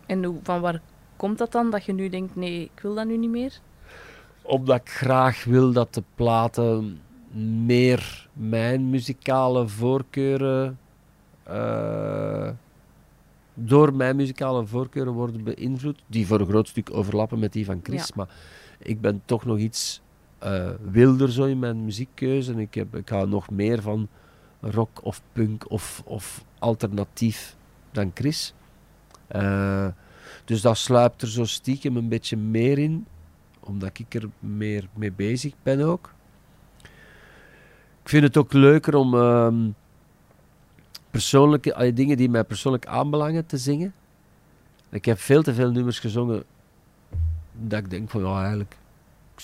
En van waar komt dat dan, dat je nu denkt, nee, ik wil dat nu niet meer? Omdat ik graag wil dat de platen meer mijn muzikale voorkeuren. eh, door mijn muzikale voorkeuren worden beïnvloed. Die voor een groot stuk overlappen met die van Chris. Ja. Maar ik ben toch nog iets eh, wilder zo in mijn muziekkeuze. En ik, heb, ik hou nog meer van rock of punk of, of alternatief dan Chris. Eh, dus dat sluipt er zo stiekem een beetje meer in omdat ik er meer mee bezig ben ook. Ik vind het ook leuker om ehm, persoonlijke allee, dingen die mij persoonlijk aanbelangen te zingen. Ik heb veel te veel nummers gezongen dat ik denk van ja eigenlijk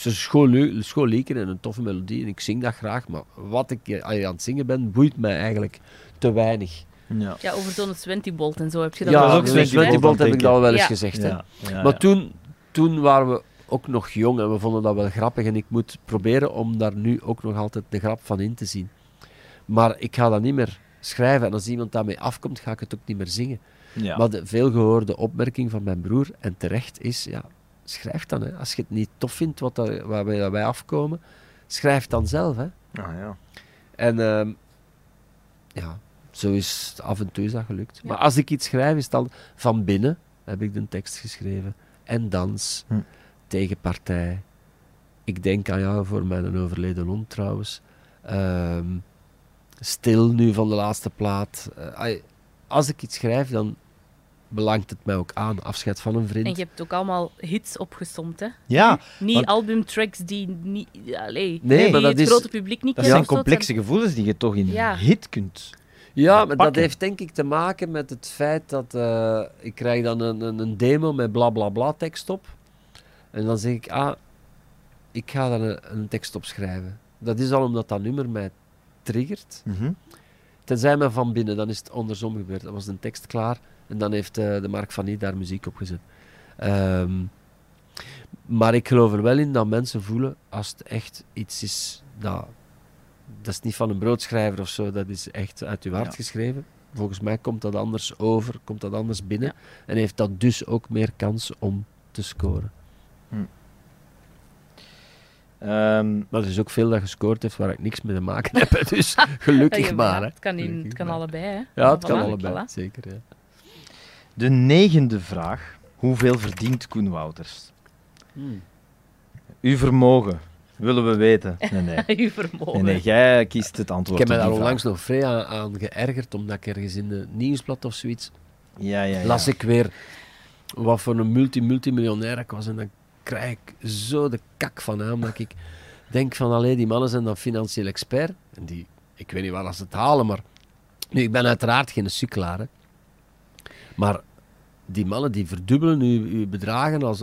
schoon liedje en een toffe melodie en ik zing dat graag, maar wat ik aan het zingen ben, boeit mij eigenlijk te weinig. Ja. Ja, over zo'n Swenty-bolt en zo heb je dat Ja, wel ook dus Sventy gezegd, Bolt heb ik dat wel eens Ja. gezegd. hè. Ja, ja, Maar ja. toen, toen waren we ook nog jong en we vonden dat wel grappig. En ik moet proberen om daar nu ook nog altijd de grap van in te zien. Maar ik ga dat niet meer schrijven. En als iemand daarmee afkomt, ga ik het ook niet meer zingen. Ja. Maar de veelgehoorde opmerking van mijn broer, en terecht, is: ja, schrijf dan. Hè. Als je het niet tof vindt wat dat, waar wij, dat wij afkomen, schrijf dan zelf. Hè. Ah, ja. En ehm, ja, zo is het af en toe is dat gelukt. Ja. Maar als ik iets schrijf, is het dan van binnen, heb ik de tekst geschreven. En dans, Hm. tegenpartij. Ik denk aan jou voor mijn overleden hond trouwens. Ehm, stil nu van de laatste plaat. Eh, als ik iets schrijf, dan belangt het mij ook aan. Afscheid van een vriend. En je hebt ook allemaal hits opgesomd, hè? ja, Niet Want- albumtracks die, niet, allee, Nee, die maar dat het is- grote publiek niet dat kent zijn complexe gevoelens die je toch in Ja. een hit kunt. Ja, maar dat heeft denk ik te maken met het feit dat eh, ik krijg dan een, een, een demo met bla bla bla tekst op. En dan zeg ik, ah, ik ga daar een, een tekst op schrijven. Dat is al omdat dat nummer mij triggert. Mhm. Tenzij men van binnen, dan is het andersom gebeurd. Dan was de tekst klaar en dan heeft eh, de Mark van Nie daar muziek op gezet. Ehm, maar ik geloof er wel in dat mensen voelen als het echt iets is dat. Dat is niet van een broodschrijver of zo, dat is echt uit uw hart Ja. geschreven. Volgens mij komt dat anders over, komt dat anders binnen. Ja. En heeft dat dus ook meer kans om te scoren. Ehm, Maar er is ook veel dat gescoord heeft waar ik niks mee te maken heb. Dus gelukkig Ja, maar. Hè. Het kan, in, het kan maar. allebei, hè? Ja, het Voilà, kan allebei. voilà. Zeker. Ja. de negende vraag. Hoeveel verdient Koen Wouters? Uw vermogen, willen we weten. Nee, nee. Uw vermogen. Nee, nee, jij kiest het Ik antwoord heb me daar onlangs nog vrij aan, aan geërgerd, omdat ik ergens in de nieuwsblad of zoiets Ja, ja, ja. las ik weer wat voor een multi-multimiljonair ik was. En dan krijg ik zo de kak van aan, dat ik denk van, allee, die mannen zijn dan financieel expert. En die, ik weet niet waar ze het halen, maar... Nu, ik ben uiteraard geen sukkelaar. Maar die mannen die verdubbelen uw, uw bedragen als,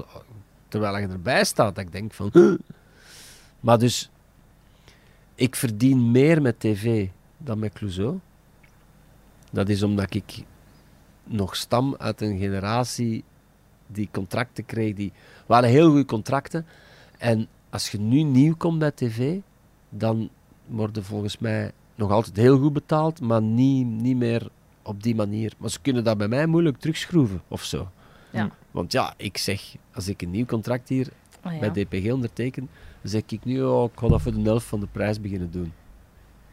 terwijl je erbij staat. Dat ik denk van... Maar dus, ik verdien meer met tv dan met Clouseau. Dat is omdat ik nog stam uit een generatie die contracten kreeg. Die waren heel goede contracten. En als je nu nieuw komt bij tv, dan worden volgens mij nog altijd heel goed betaald, maar niet, niet meer op die manier. Maar ze kunnen dat bij mij moeilijk terugschroeven of zo. Ja. Want ja, ik zeg, als ik een nieuw contract hier ja. bij DPG onderteken, dan zeg ik nu, oh, ik ga dat voor de helft van de prijs beginnen doen.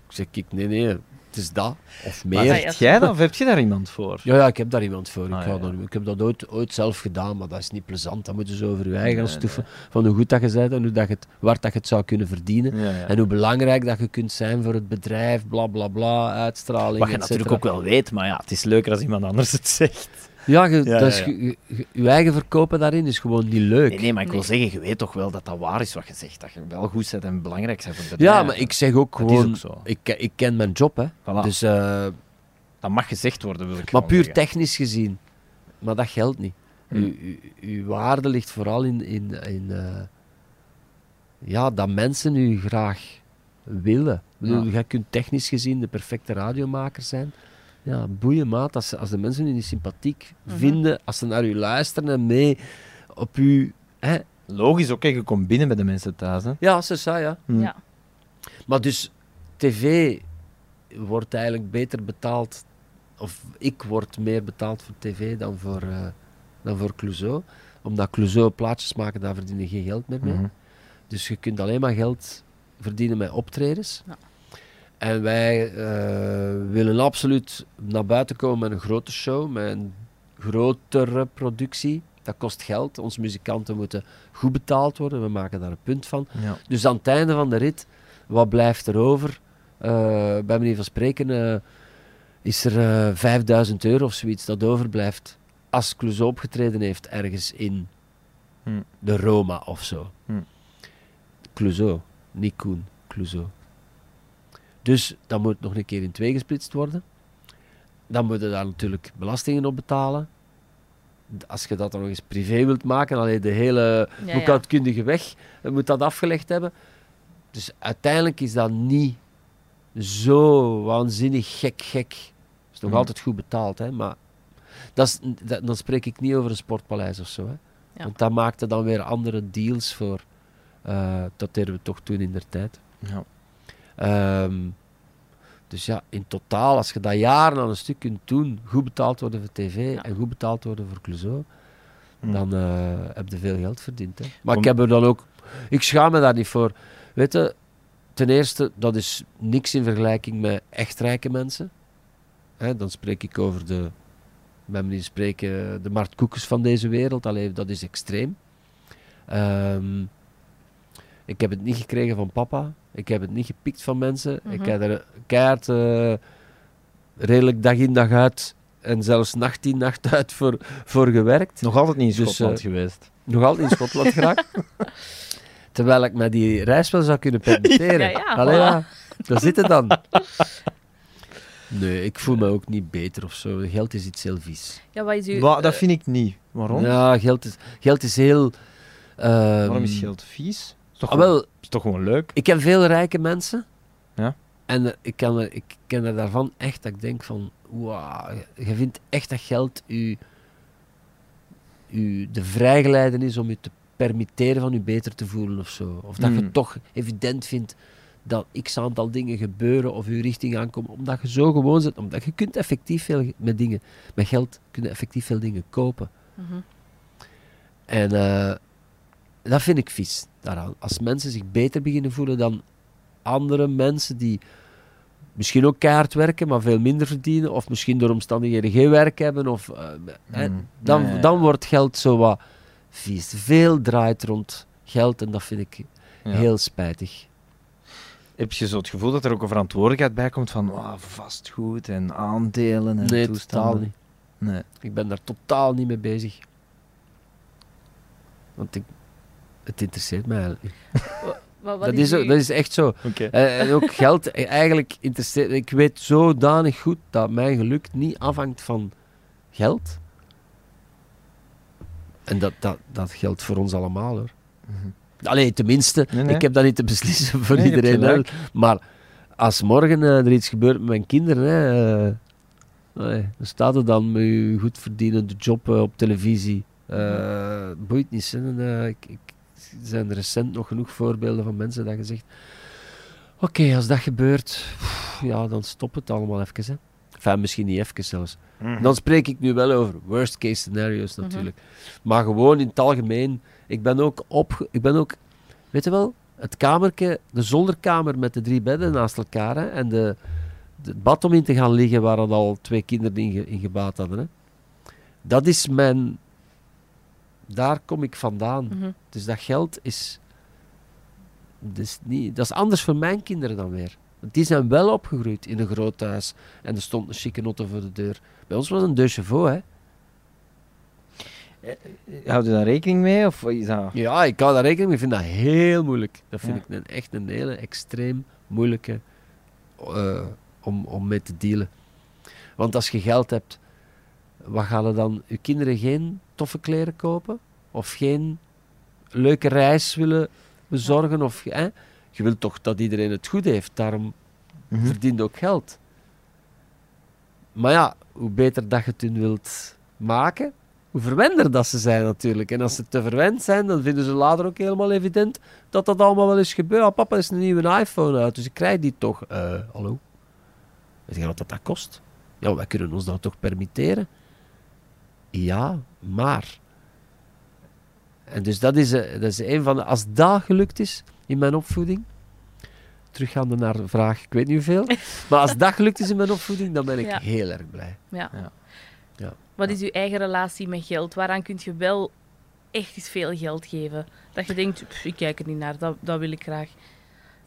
Ik zeg ik, nee, nee, het is dat. Of Maar meer. ja, zegt jij dat of heb je daar iemand voor? Ja, ja, ik heb daar iemand voor. Ah, ik, ga ja, daar- ja. ik heb dat ooit, ooit zelf gedaan, maar dat is niet plezant. Dan moeten ze over je eigen gaan Nee, stoeven. Van hoe goed dat je bent en hoe dat je het, waar dat je het zou kunnen verdienen. Ja, ja. En hoe belangrijk dat je kunt zijn voor het bedrijf, bla bla bla, uitstraling. Wat je natuurlijk ook wel weet, maar ja, het is leuker als iemand anders het zegt. Ja, je, Ja, dat is, ja, ja. je- je- je eigen verkopen daarin is gewoon niet leuk. Nee, nee, maar ik wil Nee. zeggen, je weet toch wel dat dat waar is wat je zegt. Dat je wel goed bent en belangrijk bent voor het bedrijf. ja, maar ik zeg ook Dat is gewoon, ook zo. ik, ik ken mijn job, hè. Voilà. Dus, eh, Dat mag gezegd worden, wil ik maar puur zeggen. technisch gezien. Maar dat geldt niet. Hm. Uw, waarde ligt vooral in, in, in eh, ja, dat mensen u graag willen. Ik bedoel, Ja. Jij kunt technisch gezien de perfecte radiomaker zijn. Ja, boeien maat, als, ze- als de mensen u niet sympathiek Mhm. vinden, als ze naar u luisteren en mee op u... Hè? Logisch, oké, je komt binnen bij de mensen thuis. Hè. Ja, ze zei ja. Hm. Ja. Maar dus, tv wordt eigenlijk beter betaald, of ik word meer betaald voor tv dan voor, eh dan voor Clouseau. Omdat Clouseau plaatjes maken, daar verdien je geen geld meer mee. Mhm. Dus je kunt alleen maar geld verdienen met optredens. Ja. En wij eh, willen absoluut naar buiten komen met een grote show, met een grotere productie. Dat kost geld. Onze muzikanten moeten goed betaald worden. We maken daar een punt van. Ja. Dus aan het einde van de rit, wat blijft er over? Eh, bij manier van spreken eh, is er eh 5000 euro of zoiets dat overblijft als Clouseau opgetreden heeft ergens in Hm. de Roma of zo. Hm. Clouseau, niet Koen, Clouseau. Dus dat moet nog een keer in twee gesplitst worden. Dan moet je daar natuurlijk belastingen op betalen. Als je dat dan nog eens privé wilt maken, alleen de hele Ja, ja. boekhoudkundige weg, dan moet dat afgelegd hebben. Dus uiteindelijk is dat niet zo waanzinnig gek, gek. Het is nog Mhm. altijd goed betaald, hè, maar dat is, dat- dan spreek ik niet over een sportpaleis of zo. Hè. Ja. Want daar maakte dan weer andere deals voor. Eh, dat deden we toch toen in der tijd. Ja. Ehm, dus ja, in totaal, als je dat jaren aan een stuk kunt doen, goed betaald worden voor tv Ja. en goed betaald worden voor Clouseau, Hm. dan eh, heb je veel geld verdiend. Hè. Maar Om- ik heb er dan ook... Ik schaam me daar niet voor. Weet je, ten eerste, dat is niks in vergelijking met echt rijke mensen. Hè, dan spreek ik over de... Bij manier van spreken, de Mart Koekes van deze wereld. Allee, dat is extreem. Ehm, ik heb het niet gekregen van papa. Ik heb het niet gepikt van mensen. Ik Mhm. heb er keihard eh, redelijk dag in dag uit en zelfs nacht in nacht uit voor, voor gewerkt. Nog altijd niet in Dus, Schotland eh, geweest. Nog altijd in Schotland geraakt. Terwijl ik me die reis wel zou kunnen permitteren. Ja, ja, Allee, voilà. ja, daar zit het dan. Nee, ik voel me ook niet beter of zo. Geld is iets heel vies. Ja, wat is uw... Maar dat eh, vind ik niet. Waarom? Ja, geld is, geld is heel... ehm, Waarom is geld vies? Toch, ah, gewoon, wel, is toch gewoon leuk? ik ken veel rijke mensen. Ja. En eh, ik, kan er, ik ken er daarvan echt dat ik denk van... Wauw, je vindt echt dat geld u, u de vrijgeleiden is om je te permitteren van je beter te voelen of zo. Of dat je Mm. toch evident vindt dat x aantal dingen gebeuren of je richting aankomen, omdat je zo gewoon zit. Omdat je kunt effectief veel met dingen, met geld, kun je effectief veel dingen kopen. mhm. En eh, dat vind ik vies daaraan. Als mensen zich beter beginnen voelen dan andere mensen die misschien ook keihard werken, maar veel minder verdienen, of misschien door omstandigheden geen werk hebben, of, eh, hè, Mm. dan, dan wordt geld zo wat vies. Veel draait rond geld en dat vind ik Ja. heel spijtig. Heb je zo het gevoel dat er ook een verantwoordelijkheid bij komt van ah, vastgoed en aandelen en Nee, toestanden? totaal niet. Nee. Ik ben daar totaal niet mee bezig. Want ik, het interesseert mij eigenlijk niet. Wat, wat Dat is, ook- dat is echt zo. Eh, en ook geld, eh, eigenlijk interesseert... Ik weet zodanig goed dat mijn geluk niet afhangt van geld. En dat, dat, dat geldt voor ons allemaal, hoor. Allee, tenminste, Nee, nee. ik heb dat niet te beslissen voor Nee, iedereen. hè. Maar als morgen eh, er iets gebeurt met mijn kinderen, hè, eh, dan staat er dan met je goed verdienende job op televisie. Eh boeit niet. Hè. En, eh, ik, ik, er zijn recent nog genoeg voorbeelden van mensen dat je zegt... Oké, als dat gebeurt, ja, dan stop het allemaal even. Hè. Enfin, misschien niet even zelfs. Mhm. Dan spreek ik nu wel over worst case scenario's Mhm. natuurlijk. Maar gewoon in het algemeen. Ik ben ook op. Ik ben ook. Weet je wel, het kamertje, de zolderkamer met de drie bedden naast elkaar. Hè, en de, de- het bad om in te gaan liggen waar al twee kinderen in, ge- in gebaat hadden. Hè. Dat is mijn. Daar kom ik vandaan. Mhm. Dus dat geld is. Dat is, niet, dat is anders voor mijn kinderen dan weer. Want die zijn wel opgegroeid in een groot huis. En er stond een chique auto voor de deur. Bij ons was een deux chevaux, hè. Houd je daar rekening mee? Of is dat... Ja, ik hou daar rekening mee. Ik vind dat heel moeilijk. Dat vind Ja. ik een, echt een hele extreem moeilijke eh, om, om mee te dealen. Want als je geld hebt, wat gaan er dan? Je kinderen geen toffe kleren kopen? Of geen leuke reis willen bezorgen? Of, hè? Je wilt toch dat iedereen het goed heeft. Daarom Mhm. verdient ook geld. Maar ja, hoe beter dat je het hun wilt maken, hoe verwender dat ze zijn natuurlijk. En als ze te verwend zijn, dan vinden ze later ook helemaal evident dat dat allemaal wel eens gebeurt. Ah, papa is een nieuwe iPhone uit, dus ik krijg die toch. Eh, hallo? Weet je wat dat, dat kost? Ja, wij kunnen ons dat toch permitteren? Ja, maar... En dus dat is, eh, dat is een van de... Als dat gelukt is in mijn opvoeding... Teruggaande naar de vraag, ik weet niet hoeveel. Maar als dat gelukt is in mijn opvoeding, dan ben ik Ja. heel erg blij. Ja. Ja. Ja. Wat is uw eigen relatie met geld? Waaraan kun je wel echt eens veel geld geven? Dat je denkt, "Pff, ik kijk er niet naar, dat, dat wil ik graag.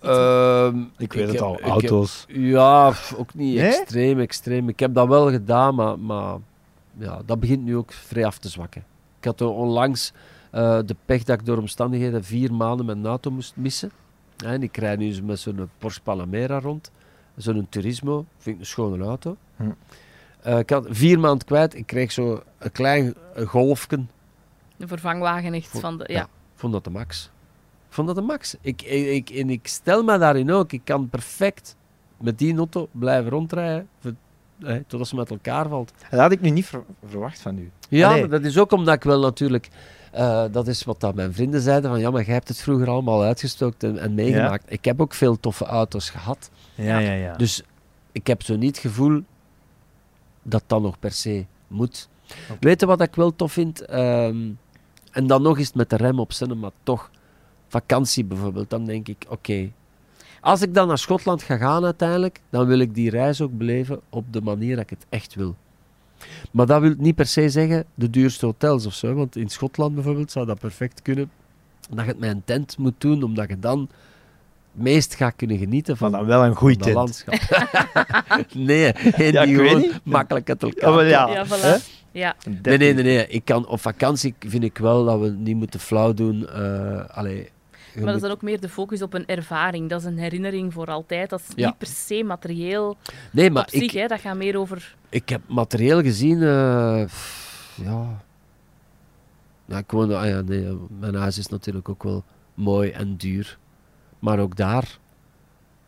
Ehm, Ik weet het heb- al, heb- auto's. ja, pff, ook niet Nee? extreem, extreem. Ik heb dat wel gedaan, maar, maar ja, dat begint nu ook vrij af te zwakken. Ik had onlangs eh, de pech dat ik door omstandigheden vier maanden mijn auto moest missen. En ik rijd nu met zo'n Porsche Panamera rond. Zo'n Turismo. Vind ik een schone auto. Hm. Eh, ik had vier maanden kwijt. Ik kreeg zo een klein golfken. Een vervangwagen echt van de... ja. Vond dat de max. Ik vond dat de max. Ik, ik, ik, en ik stel me daarin ook. Ik kan perfect met die auto blijven rondrijden. voor- eh, totdat ze met elkaar valt. Dat had ik nu niet ver- verwacht van u. Ja, Allee. maar dat is ook omdat ik wel natuurlijk... eh, dat is wat dat mijn vrienden zeiden. Van, ja, maar jij hebt het vroeger allemaal uitgestookt en, en meegemaakt. Ik heb ook veel toffe auto's gehad. Ja, ja, ja. Dus ik heb zo niet het gevoel dat dat nog per se moet. Weet je wat ik wel tof vind? Ehm, en dan nog eens met de rem op maar toch. Vakantie bijvoorbeeld, dan denk ik, oké. Als ik dan naar Schotland ga gaan uiteindelijk, dan wil ik die reis ook beleven op de manier dat ik het echt wil. Maar dat wil niet per se zeggen de duurste hotels of zo. Want in Schotland bijvoorbeeld zou dat perfect kunnen. Dat je het met een tent moet doen, omdat je dan het meest gaat kunnen genieten Maar van, dan wel een goede tent. landschap. nee, en Ja, die gewoon makkelijk uit elkaar. Oh, ja. Ja, voilà. Nee, nee, 13. nee, nee. Ik kan, op vakantie vind ik wel dat we niet moeten flauw doen. eh allee, Maar dat is dan ook meer de focus op een ervaring. Dat is een herinnering voor altijd. Dat is Ja. niet per se materieel nee, maar op zich. ik, Hè. Dat gaat meer over... ik heb materieel gezien... eh, ja... ja, ik woon, ah ja, nee, mijn huis is natuurlijk ook wel mooi en duur. Maar ook daar,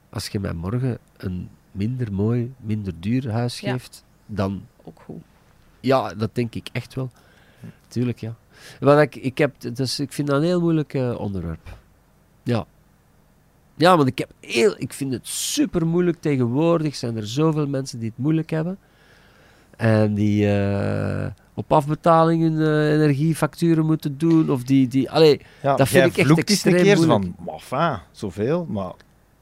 als je mij morgen een minder mooi, minder duur huis Ja. geeft, dan Ook goed. Ja, dat denk ik echt wel. Tuurlijk, ja. Want ik, ik, heb, dus ik vind dat een heel moeilijk eh, onderwerp. Ja. Ja, want ik, heb heel, ik vind het super moeilijk. Tegenwoordig zijn er zoveel mensen die het moeilijk hebben. En die eh, op afbetaling hun eh, energiefacturen moeten doen. Of die... die allee, Ja, dat vind ik echt eens een extreem keer moeilijk. van, maar enfin, zoveel, maar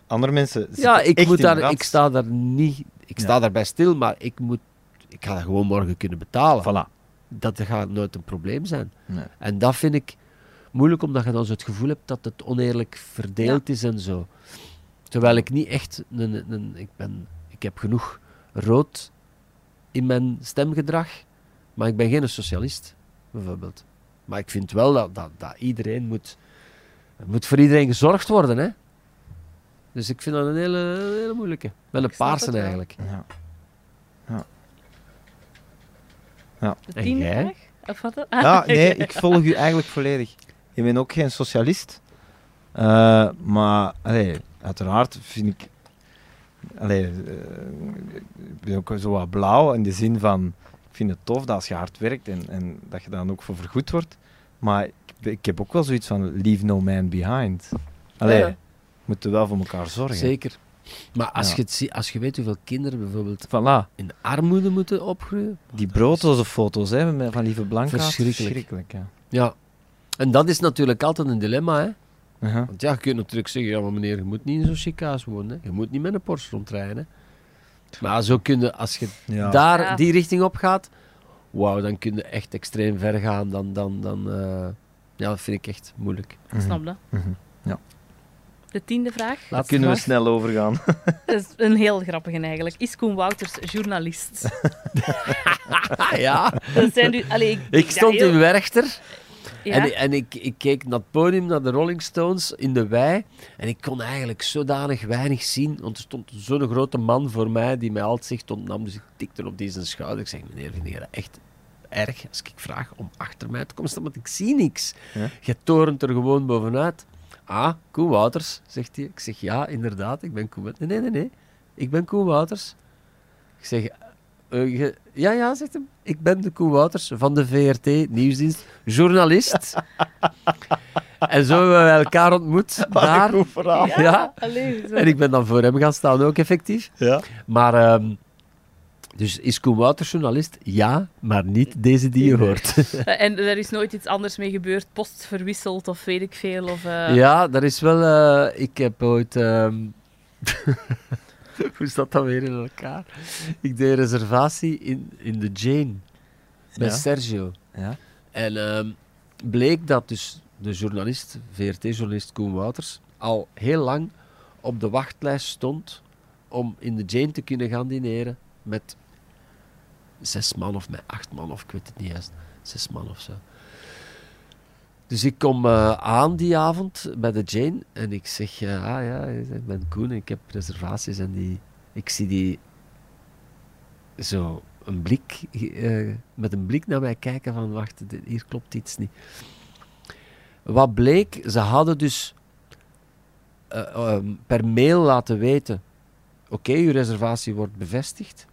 andere mensen ja, ik, moet in daar, ik sta daar niet... Ik sta Ja. daarbij stil, maar ik moet... Ik ga dat gewoon morgen kunnen betalen. Voilà. dat gaat nooit een probleem zijn. Nee. En dat vind ik moeilijk, omdat je dan zo het gevoel hebt dat het oneerlijk verdeeld is en zo. Terwijl ik niet echt... Een, een, een- ik, ben, ik heb genoeg rood in mijn stemgedrag, maar ik ben geen socialist, bijvoorbeeld. Maar ik vind wel dat, dat, dat iedereen moet... Er moet voor iedereen gezorgd worden, hè. Dus ik vind dat een hele, een hele moeilijke. Wel een paarse eigenlijk. Ja. De En tiende jij? vraag? Of wat? Ah, Ja, oké. nee, ik volg u eigenlijk volledig. Je bent ook geen socialist. Eh, maar, allee, uiteraard vind ik... Allee, eh, ik ben ook zo wat blauw in de zin van... Ik vind het tof dat als je hard werkt en, en dat je dan ook voor vergoed wordt. Maar ik, ik heb ook wel zoiets van leave no man behind. Allee, Ja. we moeten wel voor elkaar zorgen. Zeker. Maar als, Ja. je het zie, als je weet hoeveel kinderen bijvoorbeeld Voilà, in armoede moeten opgroeien. die broodloze foto's hè, van Lieve Blanca. Verschrikkelijk. Verschrikkelijk, ja. Ja. En dat is natuurlijk altijd een dilemma, hè. Uh-huh. Want ja, je kunt natuurlijk zeggen, ja maar meneer, je moet niet in zo'n chic huis wonen. Hè. Je moet niet met een Porsche rondrijden. Hè. Maar zo kun je, als je Ja. daar Ja. die richting op gaat, wauw, dan kun je echt extreem ver gaan. Dan, dan, dan, eh, ja, dat vind ik echt moeilijk. Ik snap dat. Mhm. Ja. De tiende vraag. Daar kunnen we snel overgaan. Dat is een heel grappige eigenlijk. Is Koen Wouters journalist? Ja. Dat zijn nu, allee, ik, Ik ja, stond heel- in Werchter Ja? en, en ik, ik keek naar het podium, naar de Rolling Stones in de wei. En ik kon eigenlijk zodanig weinig zien, want er stond zo'n grote man voor mij die mij altijd zicht ontnam. Dus ik tikte op deze schouder. Ik zeg, meneer, vind je dat echt erg als ik vraag om achter mij te komen staan? Want ik zie niks. Ja. Je torent er gewoon bovenuit. Ah, Koen Wouters, zegt hij. Ik zeg, ja, inderdaad, ik ben Koen Wouters. Nee, nee, nee, nee. Ik ben Koen Wouters. Ik zeg, eh, ja, ja, zegt hem. Ik ben de Koen Wouters van de VRT Nieuwsdienst, journalist. en zo hebben we elkaar ontmoet daar. verhaal. Ja, Ja. allee, zo. En ik ben dan voor hem gaan staan ook, effectief. Ja. Maar, ehm, dus is Koen Wouters journalist? Ja, maar niet deze die je hoort. En er is nooit iets anders mee gebeurd, post verwisseld of weet ik veel. Of, eh, Ja, dat is wel... eh, ik heb ooit... ehm, Hoe zat dat weer in elkaar? Ik deed reservatie in, in de Jane. Bij Ja. Sergio. Ja. En ehm, bleek dat dus de journalist, VRT-journalist Koen Wouters, al heel lang op de wachtlijst stond om in de Jane te kunnen gaan dineren met zes man of met acht man, of ik weet het niet juist, zes man of zo. Dus ik kom eh, aan die avond bij de Jane en ik zeg, eh, ah ja, ik ben Koen, ik heb reservaties en die, ik zie die zo een blik, eh, met een blik naar mij kijken van, wacht, hier klopt iets niet. Wat bleek, ze hadden dus eh, ehm, per mail laten weten, oké, uw reservatie wordt bevestigd.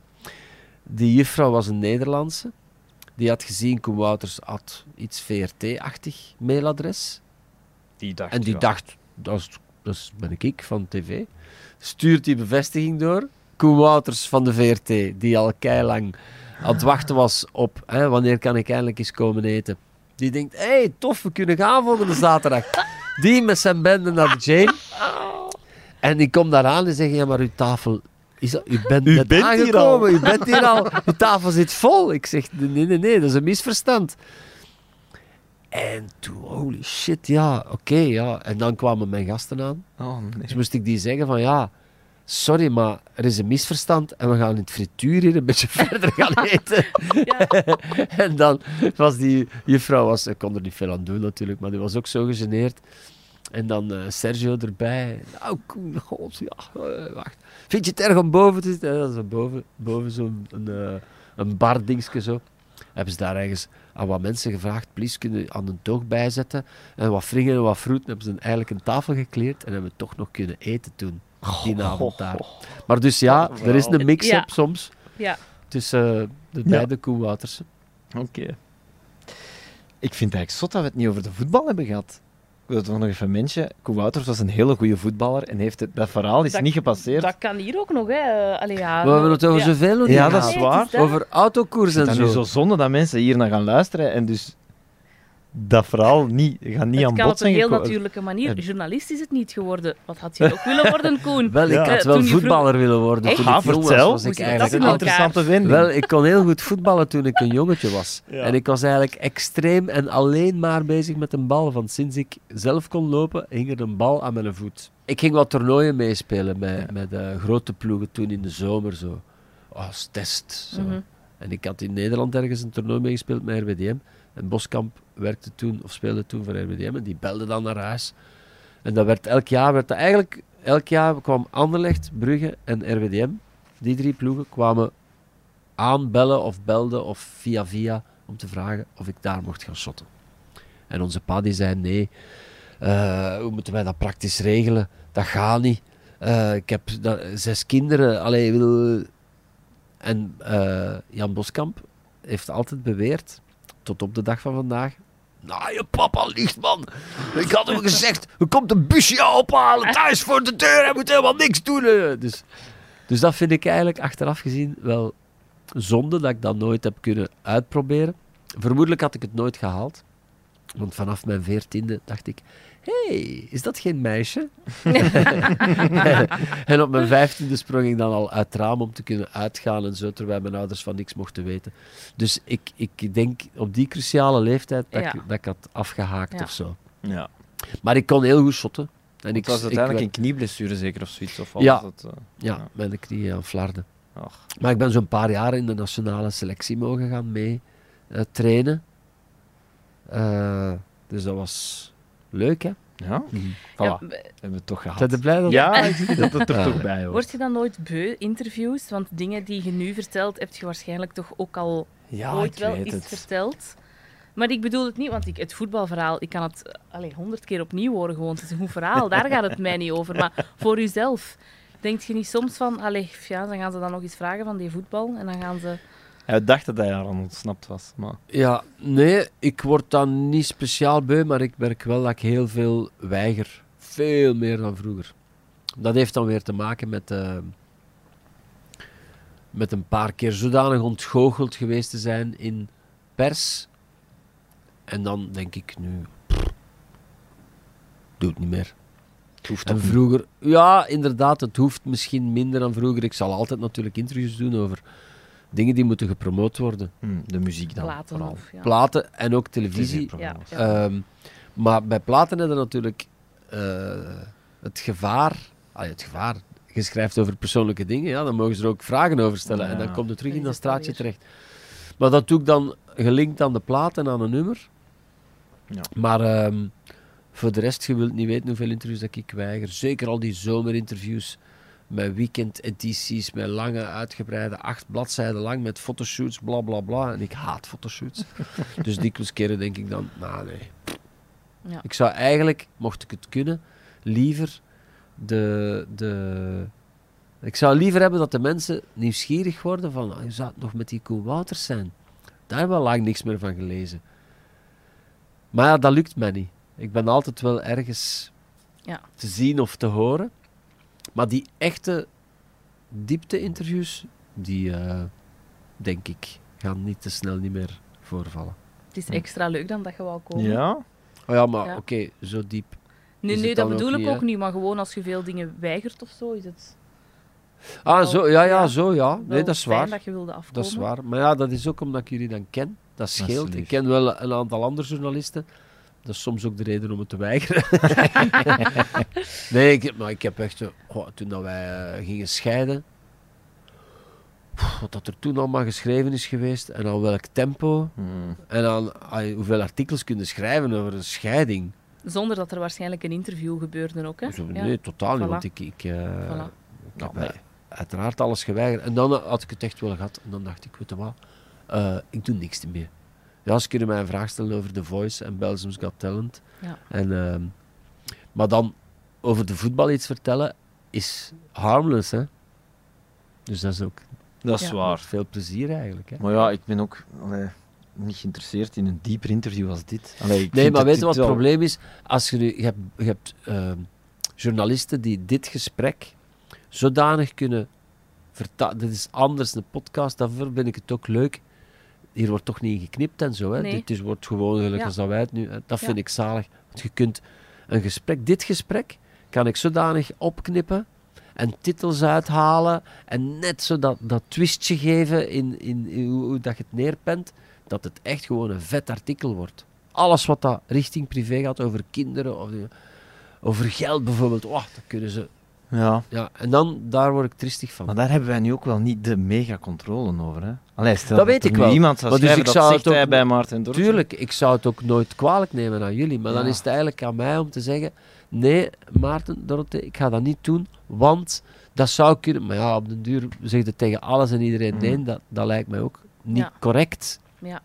Die juffrouw was een Nederlandse. Die had gezien, Koen Wouters had iets VRT-achtig mailadres. Die dacht, En die ja. dacht, dat, is, dat is- ben ik van tv. Stuurt die bevestiging door. Koen Wouters van de VRT, die al keilang aan het wachten was op hè, wanneer kan ik eindelijk eens komen eten. Die denkt, hé, hey, tof, we kunnen gaan volgende zaterdag. Die met zijn bende naar de Jane. En die komt daar aan en zegt, ja, maar uw tafel... Is dat, u bent U net bent hier aangekomen, al. u bent hier al. Uw tafel zit vol. Ik zeg, nee, nee, nee, dat is een misverstand. En toen, holy shit, ja, oké, ja. En dan kwamen mijn gasten aan. Oh, nee. Dus moest ik die zeggen van, ja, sorry, maar er is een misverstand en we gaan in het frituur hier een beetje verder gaan eten. Ja. en dan was die juffrouw, was, ik kon er niet veel aan doen natuurlijk, maar die was ook zo gegeneerd. En dan eh, Sergio erbij. Nou, Koen, god, ja, eh, wacht. Vind je het erg om boven te zitten? Ja, dat is boven, boven zo'n een, eh, een bardingske zo. Hebben ze daar ergens aan wat mensen gevraagd, please, kunnen aan een toog bijzetten? En wat fringen en wat fruit. hebben ze eigenlijk een tafel gekleerd en hebben we toch nog kunnen eten toen. Die avond daar. Maar dus ja, er is een mix-up Ja. soms Ja. tussen de beide Koenwaters. Oké. Ik vind het eigenlijk zot dat we het niet over de voetbal hebben gehad. Ik wil toch nog even mensen. Koen Wouters was een hele goede voetballer en heeft het, dat verhaal is Dat- niet gepasseerd. Dat kan hier ook nog, hè. Allee, ja, We hebben het over ja. zoveel Ja, niet dat is. Nee, het waar. dat. Over autokoers en dat nu zo. zo zonde dat mensen hier naar gaan luisteren en dus dat verhaal niet, gaat niet het aan kan bod op een heel gekomen. natuurlijke manier. Journalist is het niet geworden. Wat had je ook willen worden, Koen? Wel, ik Ja. had Eh, wel toen je voetballer willen worden Echt? toen Ah, ik jong was. vertel. was ik eigenlijk een interessante vinding. Wel, ik kon heel goed voetballen toen ik een jongetje was. Ja. En ik was eigenlijk extreem en alleen maar bezig met een bal. Want sinds ik zelf kon lopen, hing er een bal aan mijn voet. Ik ging wat toernooien meespelen met, Ja. met eh, grote ploegen toen in de zomer zo. Als test. Zo. Mhm. En ik had in Nederland ergens een toernooi meegespeeld met RWDM. En Boskamp werkte toen, of speelde toen voor RWDM. En die belde dan naar huis. En dat werd elk jaar, werd dat eigenlijk, elk jaar kwam Anderlecht, Brugge en RWDM. Die drie ploegen kwamen aanbellen of belden of via via om te vragen of ik daar mocht gaan shotten. En onze pa die zei nee, eh, hoe moeten wij dat praktisch regelen? Dat gaat niet. Eh, ik heb dat, zes kinderen. Allee, wil... En eh, Jan Boskamp heeft altijd beweerd, tot op de dag van vandaag. Nou, je papa liegt, man. Ik had hem gezegd, er komt een busje ophalen thuis voor de deur. Hij moet helemaal niks doen. Dus, dus dat vind ik eigenlijk achteraf gezien wel zonde dat ik dat nooit heb kunnen uitproberen. Vermoedelijk had ik het nooit gehaald. Want vanaf mijn veertiende dacht ik, hey, is dat geen meisje? en op mijn vijftiende sprong ik dan al uit het raam om te kunnen uitgaan en zo, terwijl mijn ouders van niks mochten weten. Dus ik, ik denk op die cruciale leeftijd dat, Ja. ik, dat ik had afgehaakt Ja. of zo. Ja. Maar ik kon heel goed shotten. En ik, was uiteindelijk een knieblessure zeker of zoiets? Of Ja. was dat, eh? Ja, Ja. met de knieën aan flarden. Ach. Maar ik ben zo'n paar jaar in de nationale selectie mogen gaan mee eh, trainen. Eh, dus dat was leuk, hè? Ja, Mhm. voilà. Ja, hebben we het toch gehad. Zijn je blij dat Ja, ik zie dat het er Ja. toch bij hoort. Word je dan nooit beu, interviews? Want dingen die je nu vertelt, heb je waarschijnlijk toch ook al Ja, ooit wel het. verteld. Maar ik bedoel het niet, want ik, het voetbalverhaal, ik kan het honderd keer opnieuw horen gewoon. Het is een goed verhaal, daar gaat het mij niet over. Maar voor uzelf, denkt je niet soms van, allee, ja, dan gaan ze dan nog eens vragen van die voetbal en dan gaan ze... Hij dacht dat hij daar aan ontsnapt was. Maar... Ja, nee, ik word dan niet speciaal beu, maar ik merk wel dat ik heel veel weiger. Veel meer dan vroeger. Dat heeft dan weer te maken met, eh, met een paar keer zodanig ontgoocheld geweest te zijn in pers. En dan denk ik nu, pff, doe het niet meer. Het hoeft En vroeger, ja, inderdaad, het hoeft misschien minder dan vroeger. Ik zal altijd natuurlijk interviews doen over dingen die moeten gepromoot worden. Hm, de muziek dan. Platen vooral. of... Ja. Platen en ook televisie. Ja. Ehm, maar bij platen hebben natuurlijk eh, het gevaar. Ah, het gevaar. Je schrijft over persoonlijke dingen, ja, dan mogen ze er ook vragen over stellen. En dan komt het terug in dat straatje terecht. Maar dat doe ik dan gelinkt aan de plaat en aan een nummer. Ja. Maar ehm, voor de rest, je wilt niet weten hoeveel interviews dat ik weiger. Zeker al die zomerinterviews met weekendedities, met lange, uitgebreide, acht bladzijden lang, met fotoshoots, bla bla bla. En ik haat fotoshoots. dus dikwijls keren denk ik dan, nou nee. Ja. Ik zou eigenlijk, mocht ik het kunnen, liever de, de... Ik zou liever hebben dat de mensen nieuwsgierig worden van, ah, hoe zou het nog met die Koen Wouters zijn? Daar hebben we al lang niks meer van gelezen. Maar ja, dat lukt mij niet. Ik ben altijd wel ergens Ja. te zien of te horen. Maar die echte diepte-interviews, die eh, denk ik, gaan niet te snel niet meer voorvallen. Het is extra leuk dan dat je wou komen. Ja? Oh ja, maar Ja. oké, zo diep. Nu het dat bedoel ook ik niet, ook niet, maar gewoon als je veel dingen weigert of zo, is het Ah, Wel, zo, ja, ja, zo, ja. wel Nee, dat is waar. dat je wilde afkomen. Dat is waar. Maar ja, dat is ook omdat ik jullie dan ken. Dat scheelt. ik ken wel een aantal andere journalisten. Dat is soms ook de reden om het te weigeren. nee, ik, heb- maar ik heb echt... toen dat wij eh, gingen scheiden... pff, Wat dat er toen allemaal geschreven is geweest. En aan welk tempo. Hm. En aan hoeveel artikels kunnen schrijven over een scheiding. Zonder dat er waarschijnlijk een interview gebeurde ook, hè? Zo, Ja. nee, totaal niet. Voilà. Want ik, ik, eh, Voilà. ik heb nee. eh, uiteraard alles geweigerd. En dan had ik het echt wel gehad. En dan dacht ik, weet je wat, eh, ik doe niks meer. Ja, ze kunnen mij een vraag stellen over The Voice en Belgium's Got Talent. Ja. En, ehm, maar dan over de voetbal iets vertellen is harmless, hè. Dus dat is ook Dat is Ja. waar. veel plezier eigenlijk, hè. Maar ja, ik ben ook allee, niet geïnteresseerd in een dieper interview als dit. Allee, ik Nee, maar weet je wat het wel- probleem is? Als je, nu, je hebt, je hebt ehm, journalisten die dit gesprek zodanig kunnen vertalen. Dit is anders, een podcast, daarvoor vind ik het ook leuk. Hier wordt toch niet geknipt en zo. Hè. Nee. Dit is, wordt gewoon gelijk Ja. als dat wij het nu... hè. Dat vind ik zalig. Want je kunt een gesprek... Dit gesprek kan ik zodanig opknippen en titels uithalen en net zo dat, dat twistje geven in, in, in hoe, hoe dat je het neerpent, dat het echt gewoon een vet artikel wordt. Alles wat dat richting privé gaat, over kinderen of die- over geld bijvoorbeeld, oh, dat kunnen ze... Ja. Ja, en dan, daar word ik tristig van. Maar daar hebben wij nu ook wel niet de mega controle over. Hè? Allee, stel Dat weet ik wel. iemand zou Maar dus ik dat zou zegt het ook- bij Maarten. Tuurlijk, ik zou het ook nooit kwalijk nemen aan jullie, maar dan is het eigenlijk aan mij om te zeggen: nee, Maarten, Dorothee, ik ga dat niet doen, want dat zou kunnen. Maar ja, op den duur zeg je tegen alles en iedereen Mhm. nee, dat, dat lijkt mij ook niet Ja. correct. Ja.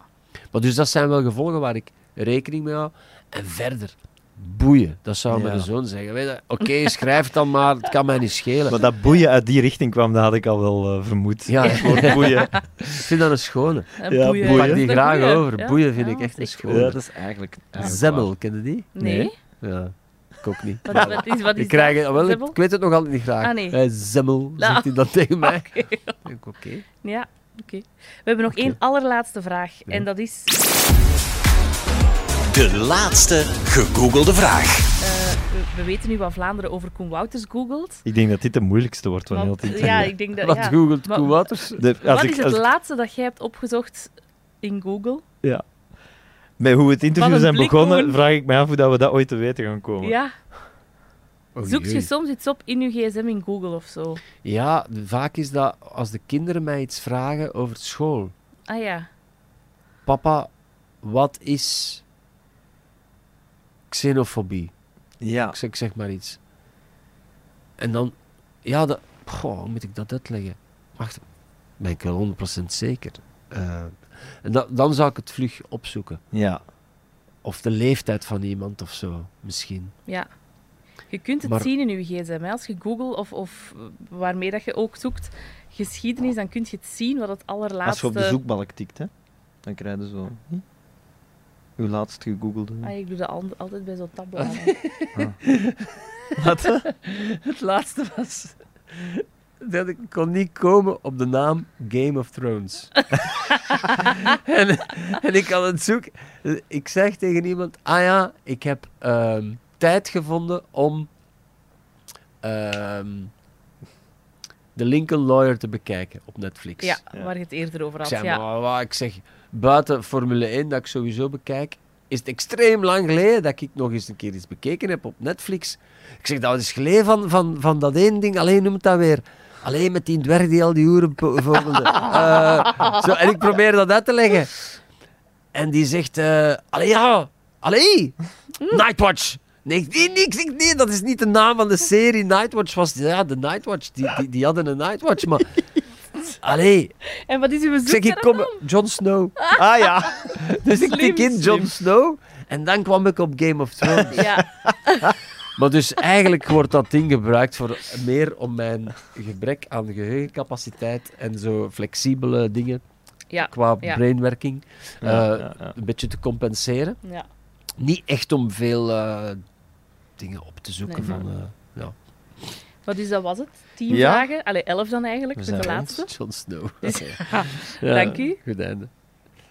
Maar dus dat zijn wel gevolgen waar ik rekening mee hou. En verder, boeien, dat zou Ja. mijn zoon zeggen. Weet je, Oké, schrijf dan maar, het kan mij niet schelen. Maar dat boeien uit die richting kwam, dat had ik al wel eh, vermoed. Ja, Het woord boeien. ik vind dat een schone. Ja, boeien. Ik pak die Dat graag over. Ja. Boeien vind Ja, ik echt een dat schone. Ja, dat is eigenlijk... Zemmel, ken je die? Nee? Nee. Ja, ik ook niet. Wat, wat is, wat is Ik, krijg het, dat? wel, ik, weet het nog altijd niet graag. Ah, nee. Eh, zemmel, Nou. zegt hij dan tegen mij. Oké. Ik denk, Oké. Ja, oké. We hebben nog één allerlaatste vraag. En dat is... De laatste gegoogelde vraag. eh, we, we weten nu wat Vlaanderen over Koen Wouters googelt. Ik denk dat dit de moeilijkste wordt van heel interview. ja, ik denk dat... Wat ja. googelt Maar- Koen Wouters? De- Wat ik- is het laatste dat jij hebt opgezocht in Google? ja. Met hoe het interview zijn begonnen, vraag ik me af hoe dat we dat ooit te weten gaan komen. Ja. Oh, Zoek je soms iets op in je gsm in Google of zo? Ja, vaak is dat als de kinderen mij iets vragen over school. Ah ja. Papa, wat is xenofobie? Ja. Ik zeg, ik zeg maar iets. En dan, ja, dat, goh, hoe moet ik dat uitleggen? Wacht, ben ik wel 100% zeker. Eh, en da- dan zou ik het vlug opzoeken. Ja. Of de leeftijd van iemand of zo, misschien. Ja. Je kunt het Maar- zien in je gsm. Hè. Als je Google of, of waarmee dat je ook zoekt geschiedenis, dan kun je het zien wat het allerlaatste... Als je op de zoekbalk tikt, hè, dan krijg je zo... hm? Uw laatst gegoogelde. Ah, ik doe dat al- altijd bij zo'n tabbladen. Wat? Het laatste was dat ik kon niet komen op de naam Game of Thrones. en, en ik had het zoeken. Ik zeg tegen iemand: Ah ja, ik heb ehm, tijd gevonden om ehm, de Lincoln Lawyer te bekijken op Netflix. ja, Ja. waar je het eerder over Ik had. zeg, Ja. maar wat, ik zeg, buiten Formule 1, dat ik sowieso bekijk, is het extreem lang geleden dat ik nog eens een keer iets bekeken heb op Netflix. Ik zeg, dat is geleden van, van, van dat één ding, alleen noem het dat weer. Alleen met die dwerg die al die uren po- vogelde. Eh, zo, en ik probeer dat uit te leggen. En die zegt, eh allee ja, allee, Nightwatch. Nee, nee, nee, nee, dat is niet de naam van de serie. Nightwatch was, ja, de Nightwatch, die, die, die hadden een Nightwatch, maar... Allee, En wat is uw ik zoek zeg, ik kom... dan? Jon Snow. Ah ja. Dus ik Slim, tik in Jon Snow en dan kwam ik op Game of Thrones. Ja, maar dus eigenlijk wordt dat ding gebruikt voor meer om mijn gebrek aan geheugencapaciteit en zo flexibele dingen ja, qua Ja. brainwerking Ja, eh, ja, ja. een beetje te compenseren. ja. Niet echt om veel eh, dingen op te zoeken Nee. van... eh. Maar dus dat was het. Tien Ja. vragen. Allee, elf dan eigenlijk, de laatste. Jon Snow. Dus, Ja, Dank u. Goed einde.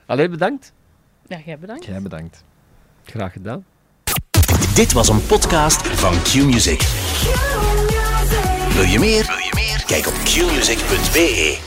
Alleen bedankt. ja, jij bedankt. Jij bedankt. Graag gedaan. Dit was een podcast van Q-Music. Wil je meer? Wil je meer? Kijk op qmusic.be.